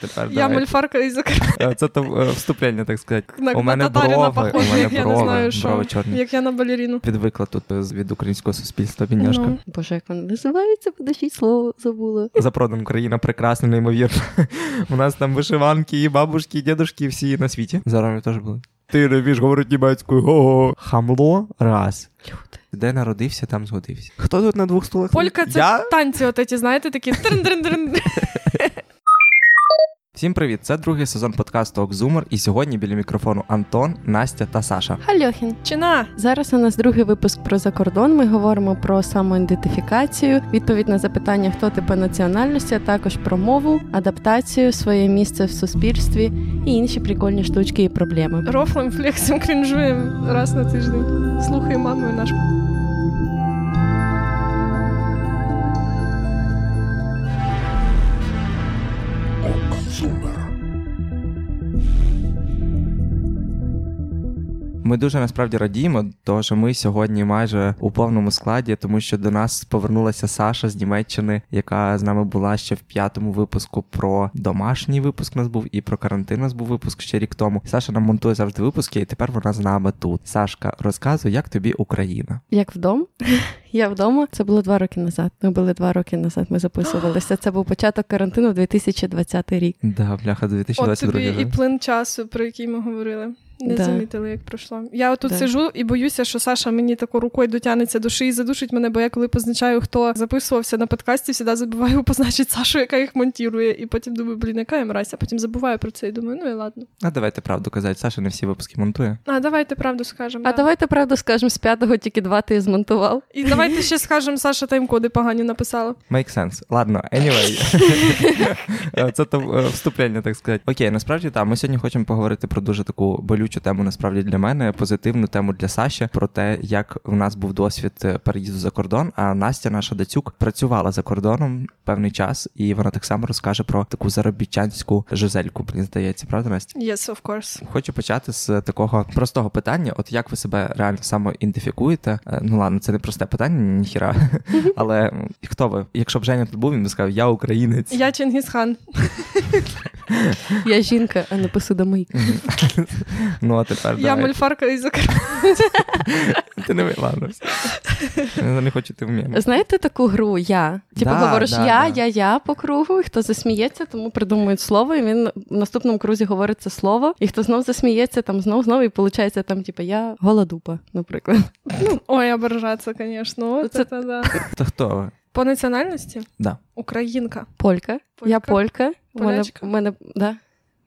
Тепер Я мульфарка із Закарпаття. Це то е, вступлення, так сказати. На, у мене брови, у мене я брови, не знаю, що, брови чорні. Як я на балеріну. Відвикла тут від українського суспільства бідняшка. Ну. Боже, як вона називається, подожіть слово забула. Запродан Україна прекрасна, неймовірно. У нас там вишиванки, і бабушки, і дідушки, всі на світі. Зараз теж були. Ти не вмієш говорити німецькою. Го-го. Хамло раз. Люди. Де народився, там згодився. Хто тут на двох стулах? Полька це Я? танці, от ці, знаєте, такі трин-трин-трин. Всім привіт! Це другий сезон подкасту OK Zoomer, і сьогодні біля мікрофону Антон, Настя та Саша. Hallöchen. Чина. Зараз у нас другий випуск про закордон. Ми говоримо про самоідентифікацію, відповідь на запитання, хто ти по національності, а також про мову, адаптацію, своє місце в суспільстві і інші прикольні штучки і проблеми. Рофлим, флексим, крінжуємо раз на тиждень. Слухай маму і наш. Ми дуже насправді радіємо, тому що ми сьогодні майже у повному складі, тому що до нас повернулася Саша з Німеччини, яка з нами була ще в п'ятому випуску про домашній випуск. у Нас був і про карантин. у Нас був випуск ще рік тому. Саша нам монтує завжди випуски, і тепер вона з нами тут. Сашка, розказуй, як тобі Україна? Як вдома? Я вдома. Це було два роки назад. Ми були два роки назад. Ми записувалися. Це був початок карантину 2020 рік. Да, бляха, 2022 От тобі і плин часу, про який ми говорили. Не да. замітили, як пройшло. Я отут да. сижу і боюся, що Саша мені тако рукою дотягнеться до шиї, задушить мене, бо я коли позначаю, хто записувався на подкасті, завжди забуваю позначити Сашу, яка їх монтує. І потім думаю, блін, яка я мразь, а потім забуваю про це і думаю, ну і ладно. А давайте правду казати. Саша не всі випуски монтує. А давайте правду скажемо. А да. давайте правду скажемо, з п'ятого тільки два ти змонтував. І давайте ще скажемо, Саша тайм-коди погані написала. Make sense. Ладно, anyway. Це то е, вступлення, так сказати. Окей, насправді так. Ми сьогодні хочемо поговорити про дуже таку болючу тему, насправді для мене, позитивну тему для Саші, про те, як у нас був досвід е, переїзду за кордон. А Настя, наша дацюк, працювала за кордоном певний час, і вона так само розкаже про таку заробітчанську жизельку. Мені здається, правда, Настя? Yes, of course. Хочу почати з такого простого питання: от як ви себе реально самоідентифікуєте? Е, Ну ладно, це не просте питання, ніхіра. Але хто ви? Якщо б Женя тут був, він би сказав, я українець. Я Чингісхан. Я жінка, а не посудомийка. Ну, а тепер Я мульфарка із. Ти не ладно. Не хочу ти вміти. Знаєте таку гру я? Типу Да, говориш да, я, да. я, я по кругу, і хто засміється, тому придумують слово, і він в наступному крузі говорить це слово, і хто знов засміється, там знов знов, і виходить там, типу, я голодупа, наприклад. Ой, ображаться, звісно. Це- да. То хто ви? По національності? Да. Українка. Полька. Я полька. Мене, Полячка? у мене, да.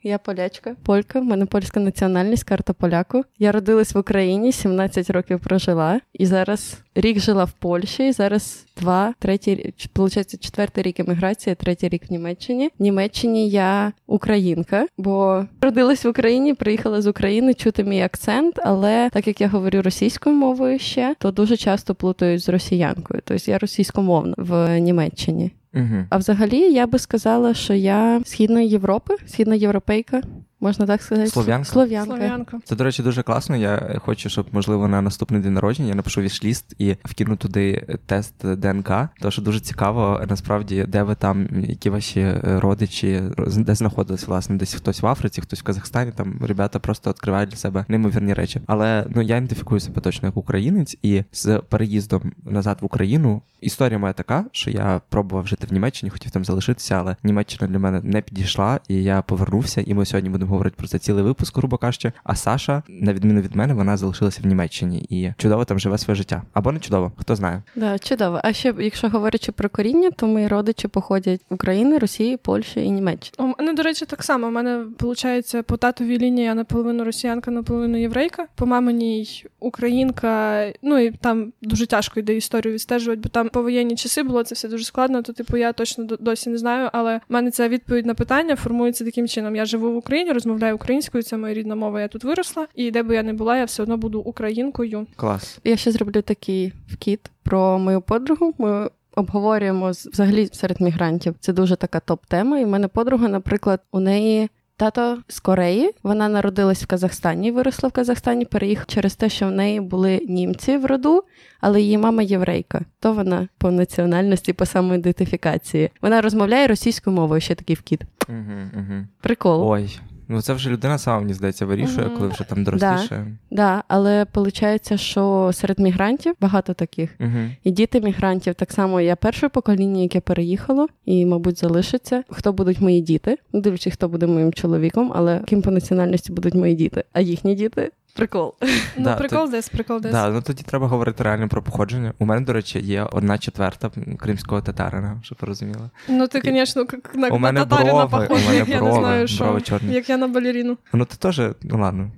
Я полячка, полька, в мене польська національність, карта поляку. Я родилась в Україні, 17 років прожила, і зараз рік жила в Польщі, і зараз два, третій, виходить, четвертий рік еміграції, третій рік в Німеччині. В Німеччині я українка, бо родилась в Україні, приїхала з України чути мій акцент, але так як я говорю російською мовою ще, то дуже часто плутають з росіянкою. Тобто я російськомовна в Німеччині. Угу. А взагалі я би сказала, що я східної Європи, східна європейка, можна так сказати. Слов'янка? Слов'янка. Слов'янка. Це, до речі, дуже класно. Я хочу, щоб, можливо, на наступний день народження я напишу вішліст і вкину туди тест ДНК. Тому що дуже цікаво, насправді, де ви там, які ваші е, родичі, де знаходились, власне, десь хтось в Африці, хтось в Казахстані. Там ребята просто відкривають для себе неймовірні речі. Але ну я ідентифікую себе точно як українець, і з переїздом назад в Україну історія моя така, що я пробував жити в Німеччині, хотів там залишитися, але Німеччина для мене не підійшла, і я повернувся. І ми сьогодні будемо говорити про це цілий випуск, грубо кажучи. А Саша, на відміну від мене, вона залишилася в Німеччині і чудово там живе своє життя. Або не чудово, хто знає. Да, чудово. А ще, якщо говорячи про коріння, то мої родичі походять України, Росії, Польщі і Німеччини. У мене, до речі, так само. У мене виходить по татовій лінії я наполовину росіянка, наполовину єврейка. По маминій українка. Ну і там дуже тяжко йде історію відстежувати, бо там повоєнні часи було це все дуже складно. То, типу, я точно досі не знаю. Але в мене ця відповідь на питання формується таким чином: я живу в Україні, розмовляю українською, це моя рідна мова. Я тут виросла, і де би я не була, я все одно буду українкою. Клас. Я ще зроблю такий вкіт про мою подругу. Ми обговорюємо з- взагалі серед мігрантів. Це дуже така топ-тема. І в мене подруга, наприклад, у неї. Тато з Кореї, вона народилась в Казахстані, виросла в Казахстані, переїхала через те, що в неї були німці в роду, але її мама єврейка. То вона по національності, по самоідентифікації. Вона розмовляє російською мовою, ще такий вкіт. Угу, угу. Прикол. Ой. Ну, це вже людина сама, мені здається, вирішує, коли вже там доросліше. Да, да, але виходить, що серед мігрантів багато таких. Угу. І діти мігрантів так само я перше покоління, яке переїхало, і, мабуть, залишиться. Хто будуть мої діти? Дивлячись, хто буде моїм чоловіком, але ким по національності будуть мої діти, а їхні діти. Прикол. Ну, Да, прикол то- десь, прикол десь. Да, ну тоді треба говорити реально про походження. У мене, до речі, є одна четверта кримського татарина, щоб розуміла. Ну ти, звісно, як на, татарина похожий. мене Я не знаю, що. Як я на балеріну. Ну ти теж, ну ладно.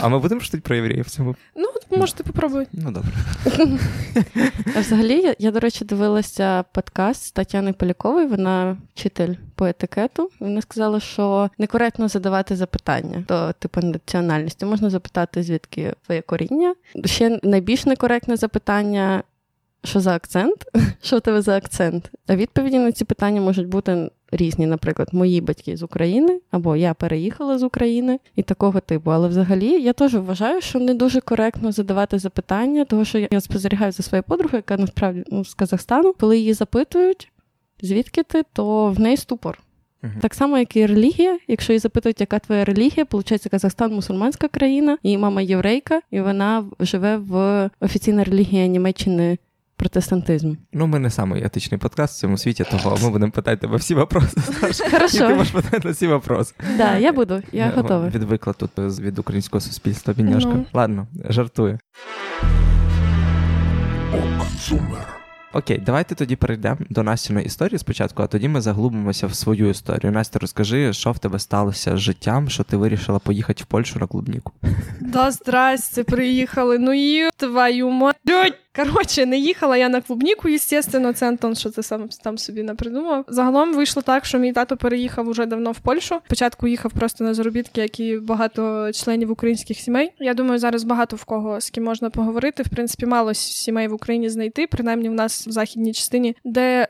А ми будемо шутити про євреїв в цьому? Ну, можете попробувати. Ну добре. А взагалі, я, я, до речі, дивилася подкаст з Тетяни Полякової, вона вчитель по етикету. Вона сказала, що некоректно задавати запитання до типу національності. Можна запитати, звідки твоє коріння. Ще найбільш некоректне запитання. Що за акцент? Що у тебе за акцент? А відповіді на ці питання можуть бути різні. Наприклад, мої батьки з України, або я переїхала з України і такого типу. Але взагалі я теж вважаю, що не дуже коректно задавати запитання, тому що я спостерігаю за своєю подругою, яка насправді ну, з Казахстану, коли її запитують, звідки ти, то в неї ступор. Мгм. Так само, як і релігія. Якщо її запитують, яка твоя релігія, виходить, Казахстан мусульманська країна, і мама єврейка, і вона живе в офіційна релігія Німеччини протестантизм. Ну, ми не самий етичний подкаст в цьому світі, того ми будемо питати тебе всі вопроси. І ти можеш питати на всі вопроси. да, я буду, я готова. Відвикла тут від українського суспільства бідняшка. Ну. Ладно, жартую. Окей, давайте тоді перейдемо до Настіної історії спочатку, а тоді ми заглубимося в свою історію. Настя, розкажи, що в тебе сталося з життям, що ти вирішила поїхати в Польщу на клубніку. Да, здрасте, приїхали. Ну і твою мать. Коротше, не їхала я на клубніку, естественно, це Антон, що це сам там собі не придумав. Загалом вийшло так, що мій тато переїхав уже давно в Польщу. Спочатку їхав просто на заробітки, як і багато членів українських сімей. Я думаю, зараз багато в кого з ким можна поговорити. В принципі, мало сімей в Україні знайти, принаймні в нас в західній частині, де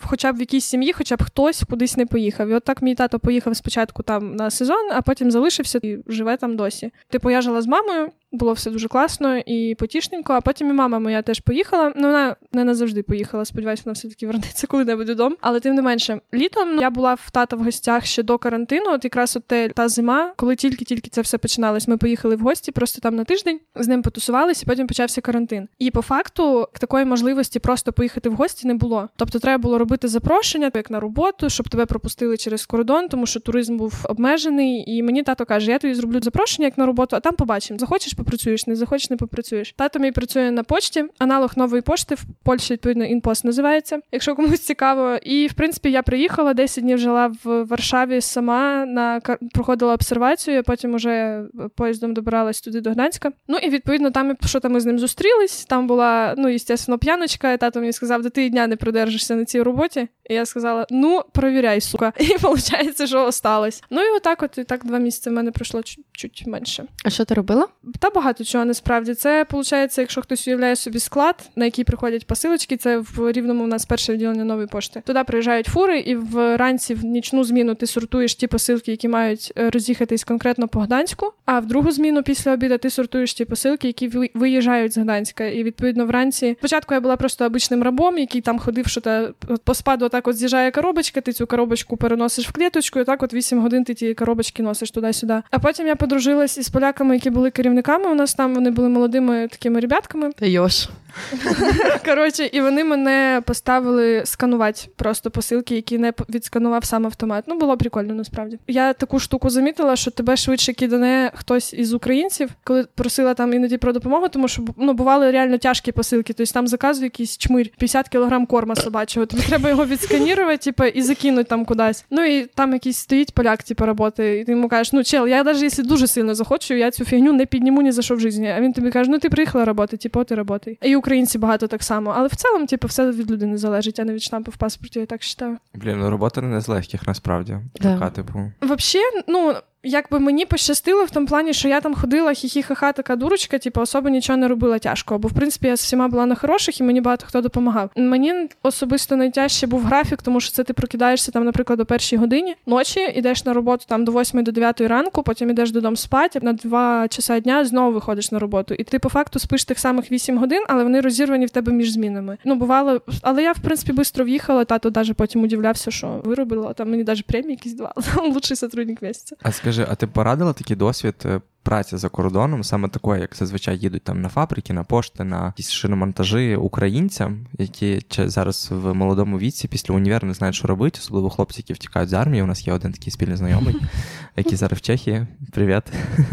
хоча б в якійсь сім'ї, хоча б хтось кудись не поїхав. І от так мій тато поїхав спочатку там на сезон, а потім залишився і живе там досі. Типу, я жила з мамою, було все дуже класно і потішненько. А потім і мама моя теж поїхала. Ну вона не назавжди поїхала. Сподіваюся, вона все таки вернеться коли-небудь додому. Але тим не менше, літом я була в тата в гостях ще до карантину. От якраз от те, та зима, коли тільки-тільки це все починалось. Ми поїхали в гості просто там на тиждень, з ним потусувалися, потім почався карантин. І по факту такої можливості просто поїхати в гості не було. Тобто, треба було робити запрошення, як на роботу, щоб тебе пропустили через кордон, тому що туризм був обмежений. І мені тато каже: я тобі зроблю запрошення як на роботу, а там побачимо. Захочеш попрацюєш, не захочеш, не попрацюєш. Тато мій працює на почті, аналог нової пошти в Польщі, відповідно, інпост називається, якщо комусь цікаво. І в принципі я приїхала 10 днів жила в Варшаві сама на проходила обсервацію. а Потім уже поїздом добиралась туди до Гданська. Ну і відповідно там що там ми з ним зустрілись. Там була ну естественно, п'яночка. І тато мені сказав, де ти і дня не продержишся на цій роботі. І я сказала: ну провіряй, сука. І виходить, що осталось. Ну і отак, от і так два місяці в мене пройшло чуть менше. А що ти робила? Та багато чого насправді. Це виходить, якщо хтось уявляє собі склад, на який приходять посилочки, це в рівному у нас перше відділення нової пошти. Туди приїжджають фури, і вранці в нічну зміну ти сортуєш ті посилки, які мають е, роз'їхатись конкретно по Гданську. А в другу зміну після обіду ти сортуєш ті посилки, які виїжджають з Гданська. І відповідно вранці спочатку я була просто обичним рабом, який там ходив, що та по спаду так от з'їжджає коробочка, ти цю коробочку переносиш в клеточку, і так от 8 годин ти ті коробочки носиш туди-сюди. А потім я подружилась із поляками, які були керівниками. У нас там вони були молодими такими ребятками. Та йош. Коротше, і вони мене поставили сканувати просто посилки, які не відсканував сам автомат. Ну було прикольно насправді. Я таку штуку замітила, що тебе швидше кидане хтось із українців, коли просила там іноді про допомогу, тому що ну бували реально тяжкі посилки. Тобто там заказує якийсь чмир, 50 кілограм корма собачого. Тобі треба його відсканірувати, типу, і закинути там кудись. Ну і там якийсь стоїть поляк, типу, працює, і ти йому кажеш, ну чел, я навіть якщо дуже сильно захочу, я цю фігню не підніму ні за що в житті. А він тобі каже, ну ти приїхала роботи, типу, ти роботи. І українці багато так само. Але в цілому, типу, все від людини залежить, а не від штампу в паспорті, я так вважаю. Блін, ну робота не з легких насправді. Да. Така, типу. Вообще, ну якби мені пощастило в тому плані, що я там ходила хі-хі-ха-ха, така дурочка, типу, особо нічого не робила тяжко. Бо в принципі я з всіма була на хороших і мені багато хто допомагав. Мені особисто найтяжче був графік, тому що це ти прокидаєшся там, наприклад, о першій годині ночі, йдеш на роботу там до 8 до 9 ранку, потім йдеш додому спати, на 2 часа дня знову виходиш на роботу. І ти по факту спиш тих самих 8 годин, але вони розірвані в тебе між змінами. Ну, бувало, але я в принципі швидко в'їхала. Тато навіть потім удивлявся, що виробила. Там мені навіть премії якісь давали. Лучший сотрудник місяця. А скажи, а ти порадила такий досвід праці за кордоном, саме такої, як зазвичай їдуть там на фабрики, на пошти, на якісь шиномонтажі українцям, які зараз в молодому віці після універу не знають, що робити, особливо хлопці, які втікають з армії. У нас є один такий спільний знайомий, який зараз в Чехії. Привіт.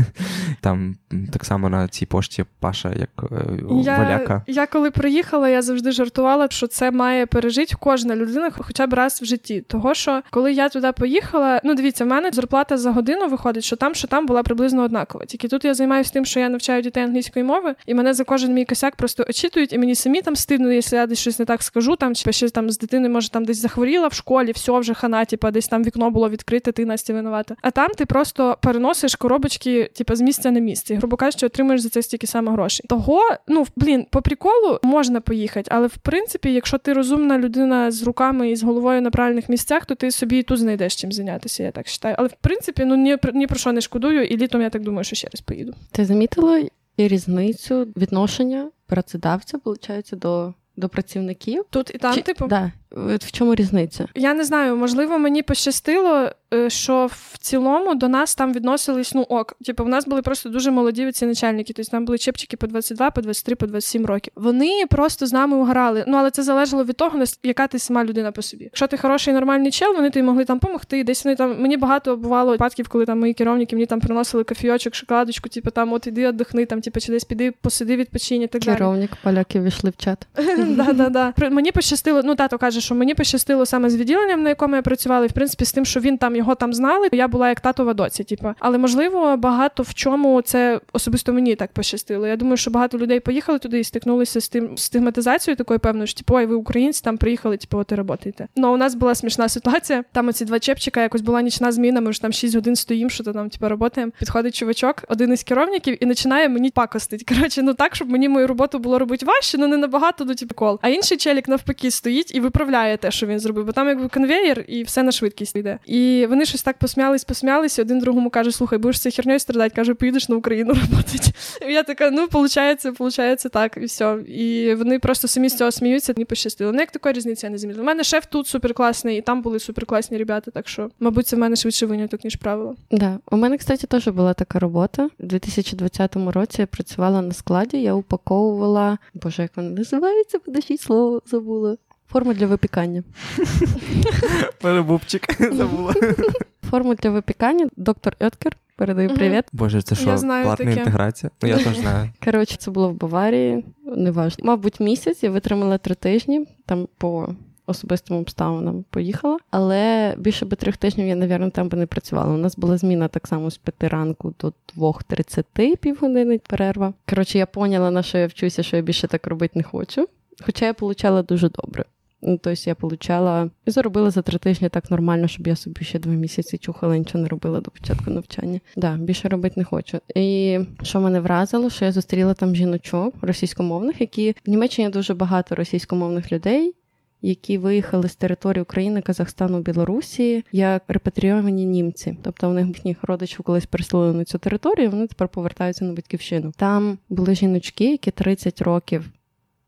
Там так само на цій пошті Паша, як е, я, Валяка. Я коли приїхала, я завжди жартувала, що це має пережити кожна людина, хоча б раз в житті. Того що коли я туди поїхала, ну дивіться, в мене зарплата за годину виходить, що там, що там була приблизно однакова. Тільки тут я займаюся тим, що я навчаю дітей англійської мови, і мене за кожен мій косяк просто очитують, і мені самі там стидно, якщо я десь щось не так скажу, там чи ще там з дитини, може, там десь захворіла в школі, все вже хана, типа десь там вікно було відкрите, ти Настя винувата. А там ти просто переносиш коробочки, типа з місця на місце. І, грубо кажучи, отримуєш за це стільки саме грошей. Того, ну блін, по приколу можна поїхати, але в принципі, якщо ти розумна людина з руками і з головою на правильних місцях, то ти собі і тут знайдеш чим зайнятися. Я так вважаю. Але в принципі, ну ні, ні про що не шкодую, і літом я так думаю, що ще раз поїду. Ти замітила різницю відношення працедавця, виходить, до до працівників? Тут і там, Чи, типу? Да. В чому різниця? Я не знаю, можливо, мені пощастило, е, що в цілому до нас там відносились ну ок. Типу, в нас були просто дуже молоді ці начальники. Тобто там були чепчики по 22, по 23, по 27 років. Вони просто з нами уграли. Ну але це залежало від того, яка ти сама людина по собі. Якщо ти хороший нормальний чел, вони тобі могли там допомогти. Десь вони там мені багато бувало випадків, коли там мої керівники мені там приносили кофійочок, шоколадочку, типу там от іди віддихни, там, типу, чи десь піди, посиди, відпочинь і так далі. Керівник поляки війшли в чат. Мені пощастило, ну тато каже, що мені пощастило саме з відділенням, на якому я працювала, і в принципі з тим, що він там його там знали. Я була як татова доця. Типу. Але можливо, багато в чому це особисто мені так пощастило. Я думаю, що багато людей поїхали туди і стикнулися з тим стигматизацією такою певною, що типу, ой, ви українці там приїхали, типу, от і роботаєте. Ну у нас була смішна ситуація. Там оці два чепчика, якось була нічна зміна. Ми ж там 6 годин стоїмо, що то там типу, роботаємо. Підходить чувачок, один із керівників, і починає мені пакостить. Коротше, ну так, щоб мені мою роботу було робити важче, ну не набагато, ну типу, кол. А інший челік навпаки стоїть і виправляє те, що він зробив. Бо там якби конвеєр і все на швидкість йде. І вони щось так посміялись, посміялися. Один другому каже: слухай, будеш це херньою страдати, каже, поїдеш на Україну роботи. І я така, ну, виходить, виходить так, і все. І вони просто самі з цього сміються, мені пощастило. Ну, як такої різниці я не змінила. У мене шеф тут суперкласний, і там були суперкласні ребята, так що, мабуть, це в мене швидше виняток, ніж правило. Да. У мене, кстати, теж була така робота. У 2020 році я працювала на складі, я упаковувала, боже, як вона називається, подожіть слово забула. Форму для випікання. Перебубчик забула. Форму для випікання, доктор Еткер. Передаю привіт. Боже, це що, платна таке. інтеграція? Ну, я теж знаю. Коротше, це було в Баварії, неважно. Мабуть, місяць я витримала три тижні там по особистим обставинам поїхала, але більше би трьох тижнів я, навірно, там би не працювала. У нас була зміна так само з п'яти ранку до 2.30, півгодини перерва. Коротше, я поняла, на що я вчуся, що я більше так робити не хочу. Хоча я получала дуже добре. Ну, тобто я получала і заробила за три тижні так нормально, щоб я собі ще два місяці чухала, нічого не робила до початку навчання. Да, більше робити не хочу. І що мене вразило, що я зустріла там жіночок російськомовних, які в Німеччині дуже багато російськомовних людей. Які виїхали з території України, Казахстану, Білорусі як репатріовані німці, тобто у них їхніх родичів колись переселили на цю територію, вони тепер повертаються на батьківщину. Там були жіночки, які 30 років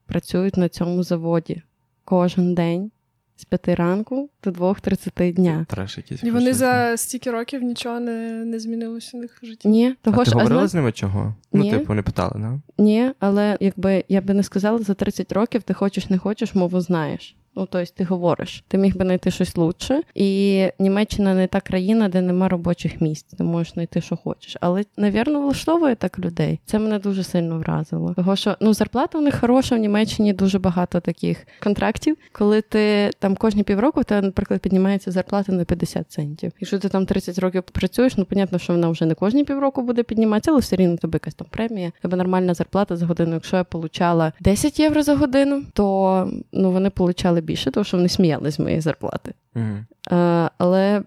працюють на цьому заводі кожен день з п'яти ранку до двох тридцяти дня. Треш. І вони за стільки років нічого не не змінилося в них житті. Ні, того а ж, ти говорила а з ними чого? Ну, Ні. Ну, типу, не питали, да? Ні, але якби я би не сказала, за 30 років ти хочеш, не хочеш, мову знаєш. Ну, тобто ти говориш, ти міг би знайти щось лучше. І Німеччина не та країна, де нема робочих місць. Ти можеш знайти, що хочеш. Але, навірно, влаштовує так людей. Це мене дуже сильно вразило. Того, що ну зарплата у них хороша в Німеччині дуже багато таких контрактів. Коли ти там кожні півроку, то, наприклад, піднімається зарплата на 50 центів. Якщо ти там 30 років працюєш, ну понятно, що вона вже не кожні півроку буде підніматися, але все рівно тобі якась там премія, тебе нормальна зарплата за годину. Якщо я получала 10 євро за годину, то ну вони получали більше, тому що вони сміялись з моєї зарплати. Mm. А, Але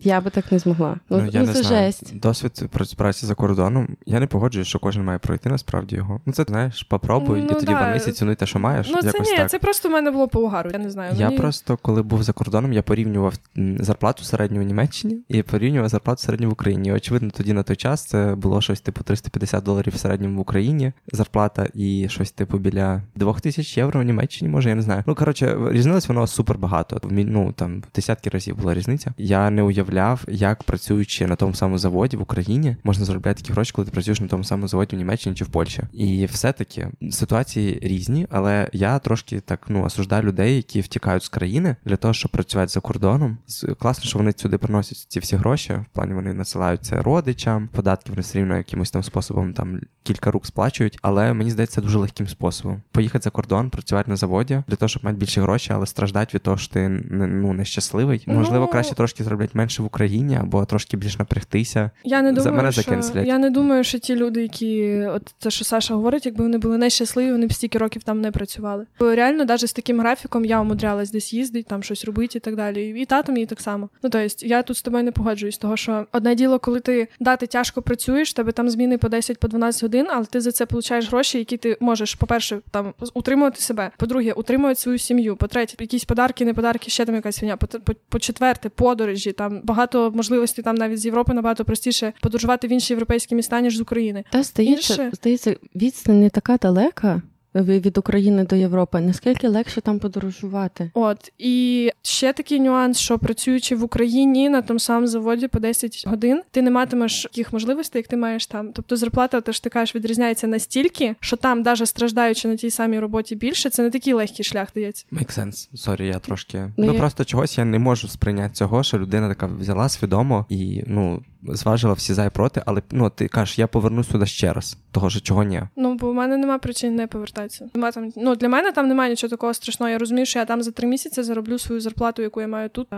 Я би так не змогла. Ну, я ну не це знаю. жесть. Досвід праці- за кордоном. Я не погоджуюсь, що кожен має пройти насправді його. Ну це знаєш, попробуй, Ну, і тоді да. в місяць цінуй те, що маєш. Ну, це ні, так. це просто в мене було по угару. Я не знаю. Я мені... просто коли був за кордоном, я порівнював зарплату середню в Німеччині і порівнював зарплату середню в Україні. І, очевидно, тоді на той час це було щось типу 350 доларів в середньому в Україні зарплата, і щось типу біля 2000 євро в Німеччині, може, я не знаю. Ну коротше, різнилось воно супер багато. Ну там десятки разів була різниця. Я не уявляв, як працюючи на тому самому заводі в Україні, можна заробляти такі гроші, коли ти працюєш на тому самому заводі в Німеччині чи в Польщі. І все-таки ситуації різні, але я трошки так ну осуждаю людей, які втікають з країни для того, щоб працювати за кордоном. Класно, що вони сюди приносять ці всі гроші. В плані вони насилають це родичам, податки вони все рівно якимось там способом там кілька рук сплачують. Але мені здається, дуже легким способом. Поїхати за кордон, працювати на заводі для того, щоб мати більше грошей, але страждати від того, що ти не- ну нещасливий. Можливо, Ну- краще трошки зробити менше в Україні або трошки більш напрягтися. Я не За думаю, мене що... я не думаю, що ті люди, які от те, що Саша говорить, якби вони були нещасливі, вони б стільки років там не працювали. Бо реально, навіть з таким графіком я умудрялась десь їздити, там щось робити і так далі. І татом її так само. Ну тобто, я тут з тобою не погоджуюсь, того що одне діло, коли ти да, ти тяжко працюєш, тебе там зміни по 10 по 12 годин, але ти за це получаєш гроші, які ти можеш, по-перше, там утримувати себе, по-друге, утримувати свою сім'ю. По-третє, якісь подарки, не подарки, ще там якась фігня. По- по- По-четверте, подорожі, там багато можливостей там навіть з Європи набагато простіше подорожувати в інші європейські міста, ніж з України. Та здається, Інше- здається, відстань не така далека від України до Європи. Наскільки легше там подорожувати? От і ще такий нюанс, що працюючи в Україні на тому самому заводі по 10 годин, ти не матимеш таких можливостей, як ти маєш там. Тобто зарплата, те ж ти кажеш, відрізняється настільки, що там, навіть страждаючи на тій самій роботі більше, це не такий легкий шлях дається. Make sense. Sorry, я трошки. Ну, Ну, я- просто чогось я не можу сприйняти цього, що людина така взяла свідомо і ну зважила всі за і проти, але ну ти кажеш, я повернусь сюди ще раз. Того що чого ні. Ну бо в мене нема причин не повертатися. Нема там. Ну для мене там немає нічого такого страшного. Я розумію, що я там за три місяці зароблю свою зарплату, яку я маю тут,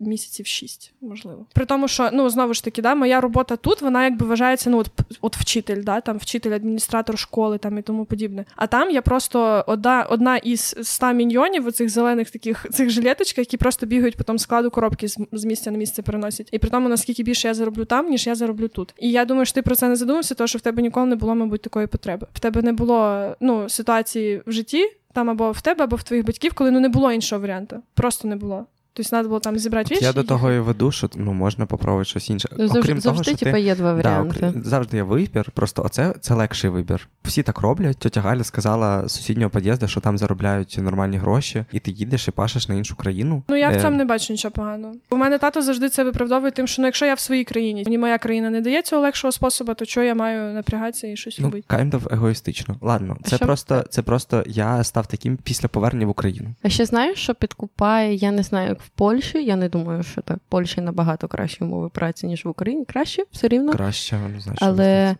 місяців шість, можливо. При тому, що ну знову ж таки, да, моя робота тут, вона якби вважається, ну от, от вчитель, да, там вчитель, адміністратор школи там і тому подібне. А там я просто одна, одна із ста мільйонів оцих зелених таких цих жилеточках, які просто бігають по тому складу коробки з, з місця на місце переносять. І при тому, наскільки більше я зароблю там, ніж я зароблю тут. І я думаю, що ти про це не задумався, тому що в тебе ніколи не було, мабуть, такої потреби. В тебе не було ну, ситуації в житті, там або в тебе, або в твоїх батьків, коли ну не було іншого варіанту. Просто не було. Тобто треба було там зібрати віші. я до того і веду, що ну можна попробувати щось інше. Ну, завжди, Окрім того, що ти... є два Да, варіанти. завжди є вибір, просто оце це легший вибір. Всі так роблять. Тетя Галя сказала з сусіднього під'їзду, що там заробляють нормальні гроші, і ти їдеш і пашеш на іншу країну. Ну я в Е, цьому не бачу нічого поганого. У мене тато завжди це виправдовує тим, що ну, якщо я в своїй країні, мені моя країна не дає цього легшого способу, то чого я маю напрягатися і щось Ну, робити? kind of егоїстично. Ладно, це що- просто, це просто я став таким після повернення в Україну. А ще знаєш, що підкупає, я не знаю, як в Польщі. Я не думаю, що так. В Польщі набагато кращі умови праці, ніж в Україні. Краще, все рівно. Краще, не знаю, що Але здається.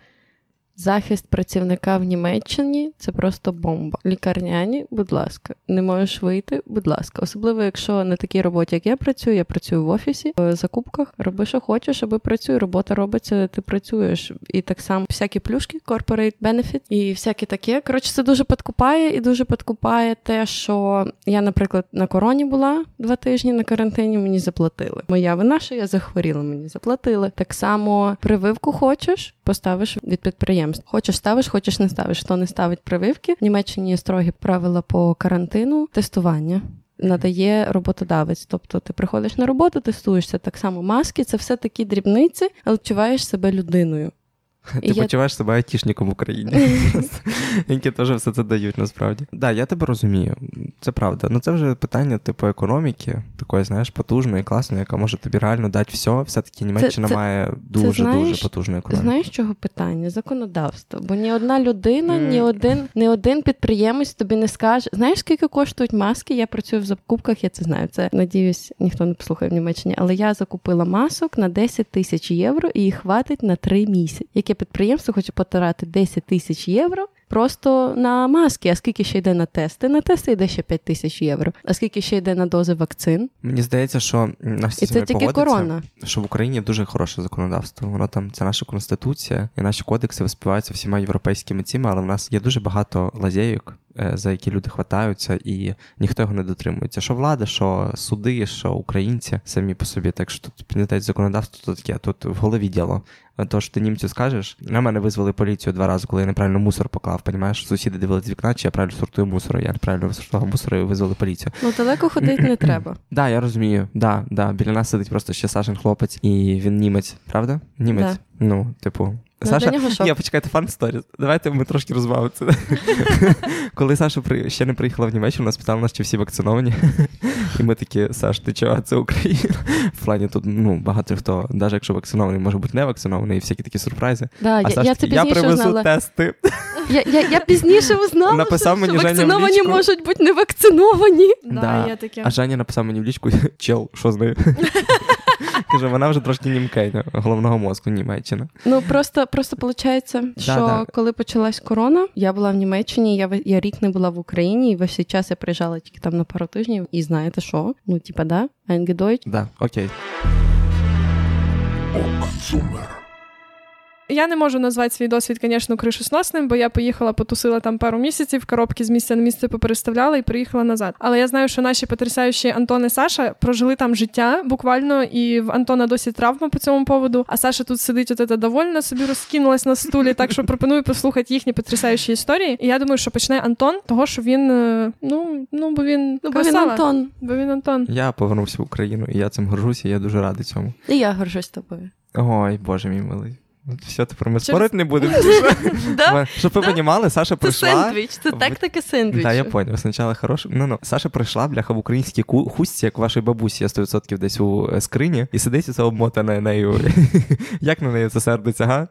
Захист працівника в Німеччині це просто бомба. Лікарняні, будь ласка, не можеш вийти, будь ласка. Особливо, якщо на такій роботі, як я працюю, я працюю в офісі, в закупках, роби, що хочеш, аби працюй. Робота робиться, ти працюєш. І так само всякі плюшки, corporate benefit і всяке таке. Коротше, це дуже підкупає і дуже підкупає те, що я, наприклад, на короні була два тижні на карантині, мені заплатили. Моя вина, що я захворіла, мені заплатили. Так само прививку хочеш, поставиш від підприємств. Хочеш ставиш, хочеш не ставиш. Хто не ставить прививки? В Німеччині є строгі правила по карантину, тестування. Надає роботодавець, тобто ти приходиш на роботу, тестуєшся так само маски, це все такі дрібниці, але відчуваєш себе людиною. Ти я- почуваєш себе айтішником в Україні, які теж все це дають насправді. Так, да, я тебе розумію. Це правда. Ну це вже питання типу економіки, такої, знаєш, потужної, класної, яка може тобі реально дати все. Все-таки Німеччина це- має дуже знаєш- дуже потужну економіку. Знаєш, чого питання? Законодавство. Бо ні одна людина, Мгм. ні один, ні один підприємець тобі не скаже. Знаєш, скільки коштують маски? Я працюю в закупках, я це знаю. Це надіюсь, ніхто не послухає в Німеччині. Але я закупила масок на 10 тисяч євро і їх хватить на 3 місяці. Яке підприємство хоче потирати 10 тисяч євро? Просто на маски, а скільки ще йде на тести? На тести йде ще 5 тисяч євро. А скільки ще йде на дози вакцин? Мені здається, що нас І це тільки корона. що в Україні дуже хороше законодавство. Воно там це наша конституція, і наші кодекси виспіваються всіма європейськими цими, але в нас є дуже багато лазейок е, за які люди хватаються, і ніхто його не дотримується. Що влада, що суди, що українці самі по собі. Так що тут пам'ятають законодавство, то таке тут в голові діло. То, що ти німцю скажеш, на мене визвали поліцію два рази, коли я неправильно мусор поклав. Понімаєш, сусіди дивились з вікна, чи я правильно сортую мусор. Я неправильно сортував мусор і визвали поліцію. Ну далеко ходити не треба. Да, я розумію. Да, да. Біля нас сидить просто ще Сашин хлопець, і він німець, правда? Німець. Да. Ну, типу. Ну, Саша, нього. Ні, почекайте, фан сторіс. Давайте ми трошки розбавимо це. Коли Саша при... ще не приїхала в Німеччину, нас питали нас, чи всі вакциновані. І ми такі, Саш, ти чого, це Україна? В плані тут ну, багато хто, навіть якщо вакцинований, може бути не вакцинований, і всякі такі сюрпризи. Да, А я, Саш я це я пізніше привезу узнала. тести. Я, я, я пізніше узнала, Написав що, мені що Женя в вакциновані лічку. можуть бути не вакциновані. Да, Да. є таке. А Женя написав мені в лічку, чел, що з нею? Каже, вона вже трошки німкейна, головного мозку Німеччина. Ну просто просто виходить, що да. коли почалась корона, я була в Німеччині, я я рік не була в Україні, і весь цей час я приїжджала тільки там на пару тижнів. І знаєте що? Ну, типа, да, Eingedeutscht. Да, окей. Я не можу назвати свій досвід, звісно, кришосносним, бо я поїхала, потусила там пару місяців, коробки з місця на місце попереставляла і приїхала назад. Але я знаю, що наші потрясаючі Антон і Саша прожили там життя буквально, і в Антона досі травма по цьому поводу. А Саша тут сидить от це довольна, собі розкинулась на стулі. Так що пропоную послухати їхні потрясаючі історії. І я думаю, що почне Антон, того що він е, ну ну бо він Ну, бо він. Антон. Бо він Антон. Я повернувся в Україну, і я цим горжуся, я дуже радий цьому. І я горжусь тобою. Ой, боже мій милий. Все, тепер ми Через- спорити не будемо. Да? Щоб ви розуміли, Саша Це прийшла. сендвіч, це тактика сендвічу. Так, я поняв. Спочатку хороше. Ну ну Саша прийшла, бляха, в українській хустці, як у вашої бабусі, я 100% десь у е, скрині, і сидить це обмотане нею. Як на неї це сердиться, га?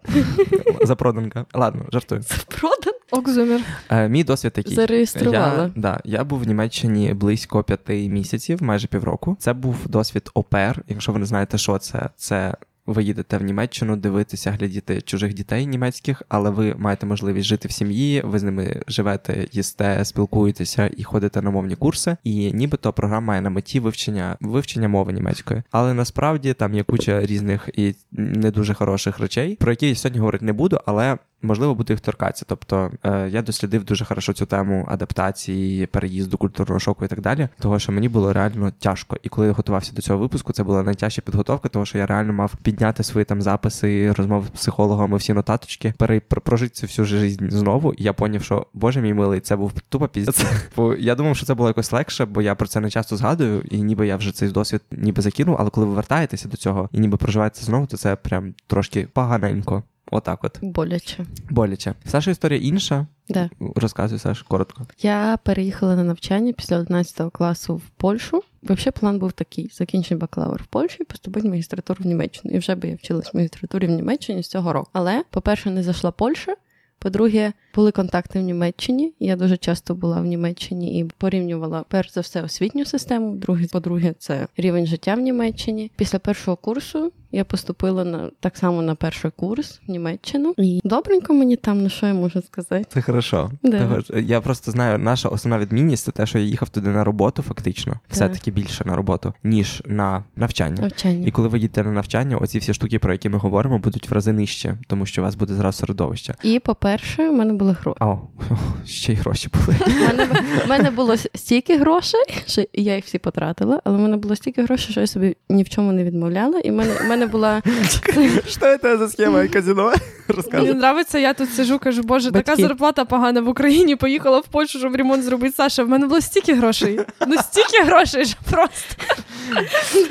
Запроданка. Ладно, жартую. Продан. Окзумер. Е, мій досвід такий. Зареєструвала. Я, да, я був в Німеччині близько п'яти місяців, майже півроку. Це був досвід ОПЕР. Якщо ви не знаєте, що це, це. Ви їдете в Німеччину дивитися, глядіти чужих дітей німецьких, але ви маєте можливість жити в сім'ї, ви з ними живете, їсте, спілкуєтеся і ходите на мовні курси. І нібито програма має на меті вивчення вивчення мови німецької. Але насправді там є куча різних і не дуже хороших речей, про які я сьогодні говорити не буду, але можливо буде їх торкатися. Тобто е, я дослідив дуже хорошо цю тему адаптації, переїзду, культурного шоку і так далі. Того, що мені було реально тяжко. І коли я готувався до цього випуску, це була найтяжча підготовка, тому що я реально мав підняти свої там записи, розмови з психологами, всі нотаточки, пере, пр- цю всю життя знову. І я поняв, що боже мій милий, це був тупо піздець. Бо я думав, що це було якось легше, бо я про це не часто згадую, і ніби я вже цей досвід ніби закинув. Але коли ви вертаєтеся до цього і ніби проживаєте знову, то це прям трошки поганенько. Отак, от Боляче. боляче. Саша історія інша. Да. Розказуй, Саш, коротко. Я переїхала на навчання після 11 класу в Польщу. Взагалі план був такий: закінчити бакалавр в Польщі і поступити в магістратуру в Німеччину. І вже би я вчилась в магістратурі в Німеччині з цього року. Але, по-перше, не зайшла Польща. По-друге, були контакти в Німеччині. Я дуже часто була в Німеччині і порівнювала перш за все освітню систему. Друге, по-друге, це рівень життя в Німеччині. Після першого курсу я поступила на так само на перший курс в Німеччину. І добренько мені там, ну що я можу сказати? Це хорошо. Да. Я просто знаю, наша основна відмінність це те, що я їхав туди на роботу, фактично, все-таки більше на роботу, ніж на навчання. Навчання. І коли ви їдете на навчання, оці всі штуки, про які ми говоримо, будуть в рази нижче, тому що у вас буде зразу середовище. І, по-перше, в мене були гроші. О, ще й гроші були. У мене, в мене було стільки грошей, що я їх всі потратила, але в мене було стільки грошей, що я собі ні в чому не відмовляла. І в мене, мене була Що це за схема казино? Мені подобається, я тут сижу, кажу, боже, така зарплата погана в Україні. Поїхала в Польщу, щоб ремонт зробити. Саша, в мене було стільки грошей. Ну стільки грошей, що просто.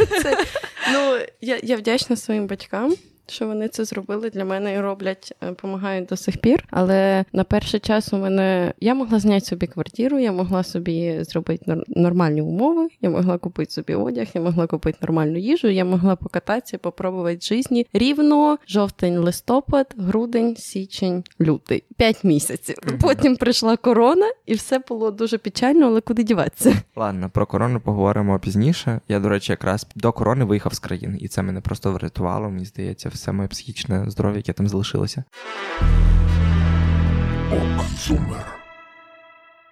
це. Ну, я, я вдячна своїм батькам. Що вони це зробили для мене і роблять, допомагають до сих пір. Але на перший час у мене я могла зняти собі квартиру, я могла собі зробити нор- нормальні умови, я могла купити собі одяг, я могла купити нормальну їжу, я могла покататися, попробувати житті рівно жовтень, листопад, грудень, січень, лютий. П'ять місяців. Потім прийшла корона, і все було дуже печально, але куди діватися? Ладно, про корону поговоримо пізніше. Я, до речі, якраз до корони виїхав з країни, і це мене просто врятувало, мені здається, все моє психічне здоров'я, яке там залишилося.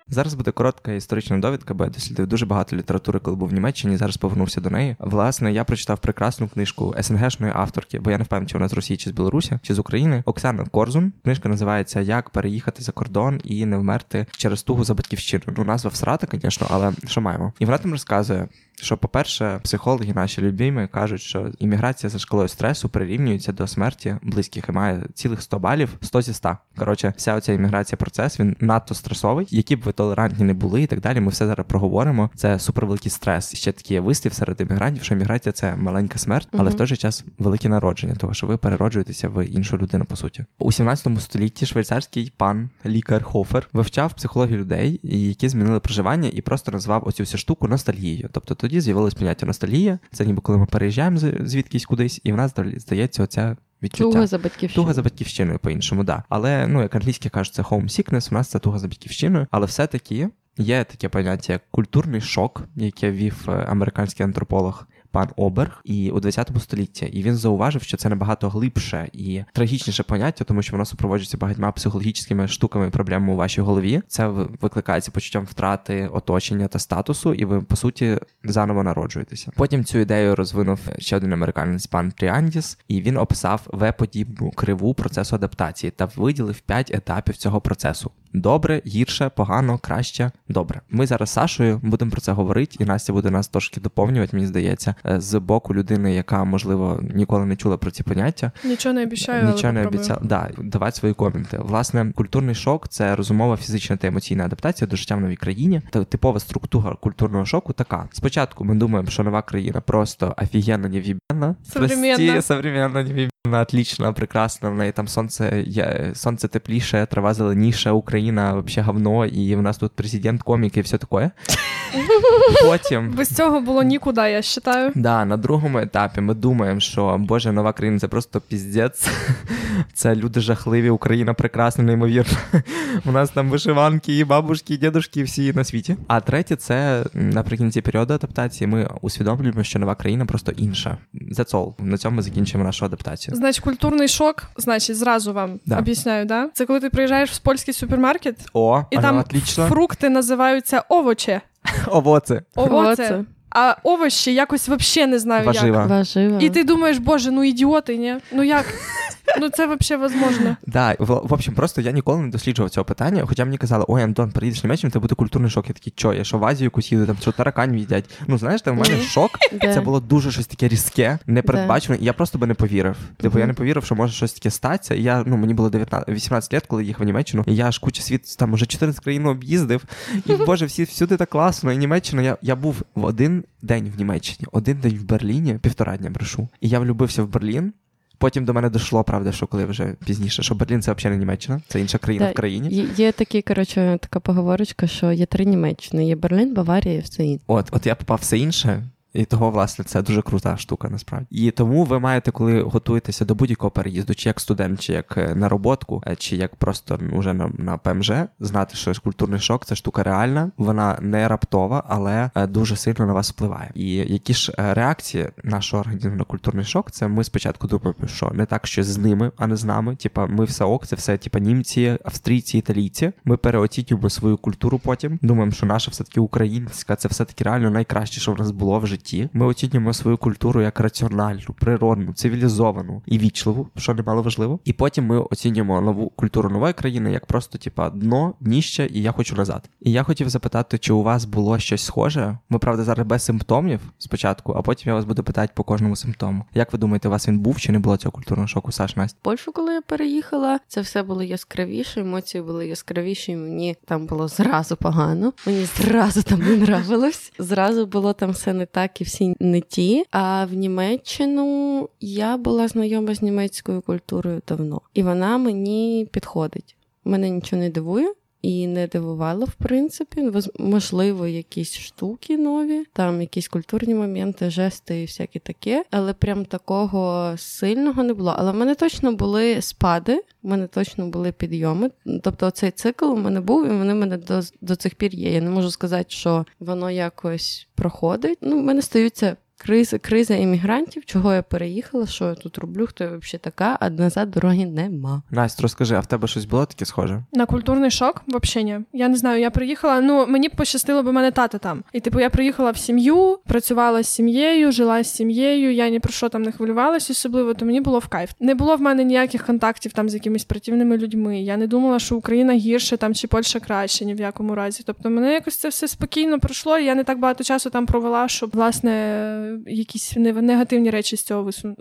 Зараз буде коротка історична довідка, бо я дослідив дуже багато літератури, коли був в Німеччині. Зараз повернувся до неї. Власне, я прочитав прекрасну книжку СНГшної авторки, бо я не впевнений, чи вона з Росії, чи з Білорусі, чи з України. Оксана Корзун. Книжка називається Як переїхати за кордон і не вмерти через тугу за батьківщину. Ну, назва всрата, звісно, але що маємо? І вона там розказує. Що, по-перше, психологи наші любімі кажуть, що імміграція за шкалою стресу прирівнюється до смерті близьких і має цілих 100 балів, 100 зі 100. Коротше, вся оця імміграція процес він надто стресовий, які б ви толерантні не були, і так далі. Ми все зараз проговоримо. Це супервеликий стрес. І ще такий є вислів серед іммігрантів, що імміграція це маленька смерть, але в той же час велике народження, того що ви перероджуєтеся в іншу людину. По суті, у 17 столітті швейцарський пан лікар Хофер вивчав психологію людей, які змінили проживання, і просто назвав оцю всю штуку ностальгією. Тобто тоді з'явилось поняття ностальгія. Це ніби коли ми переїжджаємо звідкись кудись, і в нас здається оця. Відчуття. Туга за батьківщиною. Туга за батьківщиною по-іншому, да. Але ну, як англійські кажуть, це homesickness, у нас це туга за батьківщиною. Але все-таки є таке поняття, як культурний шок, яке вів е, американський антрополог пан Оберг і у 20 столітті, і він зауважив, що це набагато глибше і трагічніше поняття, тому що воно супроводжується багатьма психологічними штуками проблемами у вашій голові. Це викликається почуттям втрати оточення та статусу, і ви по суті заново народжуєтеся. Потім цю ідею розвинув ще один американець пан Тріандіс, і він описав В-подібну криву процесу адаптації та виділив п'ять етапів цього процесу. Добре, гірше, погано, краще, добре. Ми зараз з Сашою будемо про це говорити, і Настя буде нас трошки доповнювати, мені здається, з боку людини, яка можливо ніколи не чула про ці поняття. Нічого не обіцяю, нічого але не обіцяла. Да, давати свої коменти. Власне, культурний шок це розумова фізична та емоційна адаптація до життя в новій країні. Та типова структура культурного шоку така. Спочатку ми думаємо, що нова країна просто офігенно невіб'яна. Современна. современна невіб'яна, отлічна, прекрасна. В неї там сонце є, сонце тепліше, трава зеленіше, Україна вообще говно, і в нас тут президент комік і все таке. Потім без цього було нікуди, я вважаю. Да, на другому етапі ми думаємо, що Боже, нова країна це просто піздець. Це люди жахливі, Україна прекрасна, неймовірно. У нас там вишиванки, і бабушки, і дідушки, всі на світі. А третє, це наприкінці періоду адаптації. Ми усвідомлюємо, що нова країна просто інша. That's all. На цьому ми закінчимо нашу адаптацію. Значить, культурний шок, значить, зразу вам Да. об'ясняю, да? Це коли ти приїжджаєш в польський супермаркет, О, і ага, там отлично. фрукти називаються овочі. Овоце. Овоце. А овощі якось взагалі не знаю Важива. як. Важива. І ти думаєш, боже, ну ідіоти, ні? Ну як? Ну це взагалі возможно. Да, в, в общем, просто я ніколи не досліджував цього питання, хоча мені казали, ой, Антон, приїдеш в Німеччину, це буде культурний шок. Я такий, що, я що в Азію якусь їду, там що таракань їдять. Ну знаєш, там в мене шок. Це було дуже щось таке різке, непередбачене, і я просто би не повірив. Типу, я не повірив, що може щось таке статися. І я, ну, мені було 19, 18 років, коли їхав в Німеччину, і я аж куча світ, там уже 14 країн об'їздив. І боже, всі всюди так класно. І Німеччина, я, я був в один день в Німеччині, один день в Берліні, півтора дня брешу. І я влюбився в Берлін. Потім до мене дійшло, правда, що коли вже пізніше, що Берлін це взагалі не Німеччина, це інша країна Да, в країні. Є, є такі, коротше, така поговорочка, що є три Німеччини: є Берлін, Баварія і все інше. От, от я попав все інше, і того, власне, це дуже крута штука, насправді. І тому ви маєте, коли готуєтеся до будь-якого переїзду, чи як студент, чи як е, на роботку, е, чи як просто вже на, на ПМЖ, знати, що культурний шок це штука реальна, вона не раптова, але е, дуже сильно на вас впливає. І які ж реакції нашого організму на культурний шок, це ми спочатку думаємо, що не так, що з ними, а не з нами. Типа, ми все ок, це все типа німці, австрійці, італійці. Ми переоцінюємо свою культуру потім. Думаємо, що наша все-таки українська, це все-таки реально найкраще, що в нас було в житті. Ми оцінюємо свою культуру як раціональну, природну, цивілізовану і вічливу, що немало важливо. І потім ми оцінюємо нову культуру нової країни як просто, типа, дно, дніще, і я хочу назад. І я хотів запитати, чи у вас було щось схоже? Ми правда зараз без симптомів спочатку, а потім я вас буду питати по кожному симптому. Як ви думаєте, у вас він був чи не було цього культурного шоку, Саш Настя? Польщу, коли я переїхала, це все було яскравіше, емоції були яскравіші. Мені там було зразу погано. Мені зразу там не нравилось. Зразу було там все не так і всі не ті. А в Німеччину я була знайома з німецькою культурою давно, і вона мені підходить. Мене нічого не дивує. І не дивувало, в принципі, можливо, якісь штуки нові, там якісь культурні моменти, жести і всяке таке, але прям такого сильного не було. Але в мене точно були спади, в мене точно були підйоми. Тобто цей цикл у мене був, і вони в мене до, до цих пір є. Я не можу сказати, що воно якось проходить. Ну, в мене стаються Криза, криза іммігрантів, чого я переїхала, що я тут роблю, хто я взагалі така, а назад дороги нема. Настя, розкажи, а в тебе щось було таке схоже? На культурний шок взагалі ні. Я не знаю, я приїхала. Ну мені пощастило, бо мене тата там. І типу я приїхала в сім'ю, працювала з сім'єю, жила з сім'єю. Я ні про що там не хвилювалася особливо, то мені було в кайф. Не було в мене ніяких контактів там з якимись противними людьми. Я не думала, що Україна гірше там чи Польща краще, ні в якому разі. Тобто мене якось це все спокійно пройшло. і Я не так багато часу там провела, щоб власне якісь негативні речі з цього вису...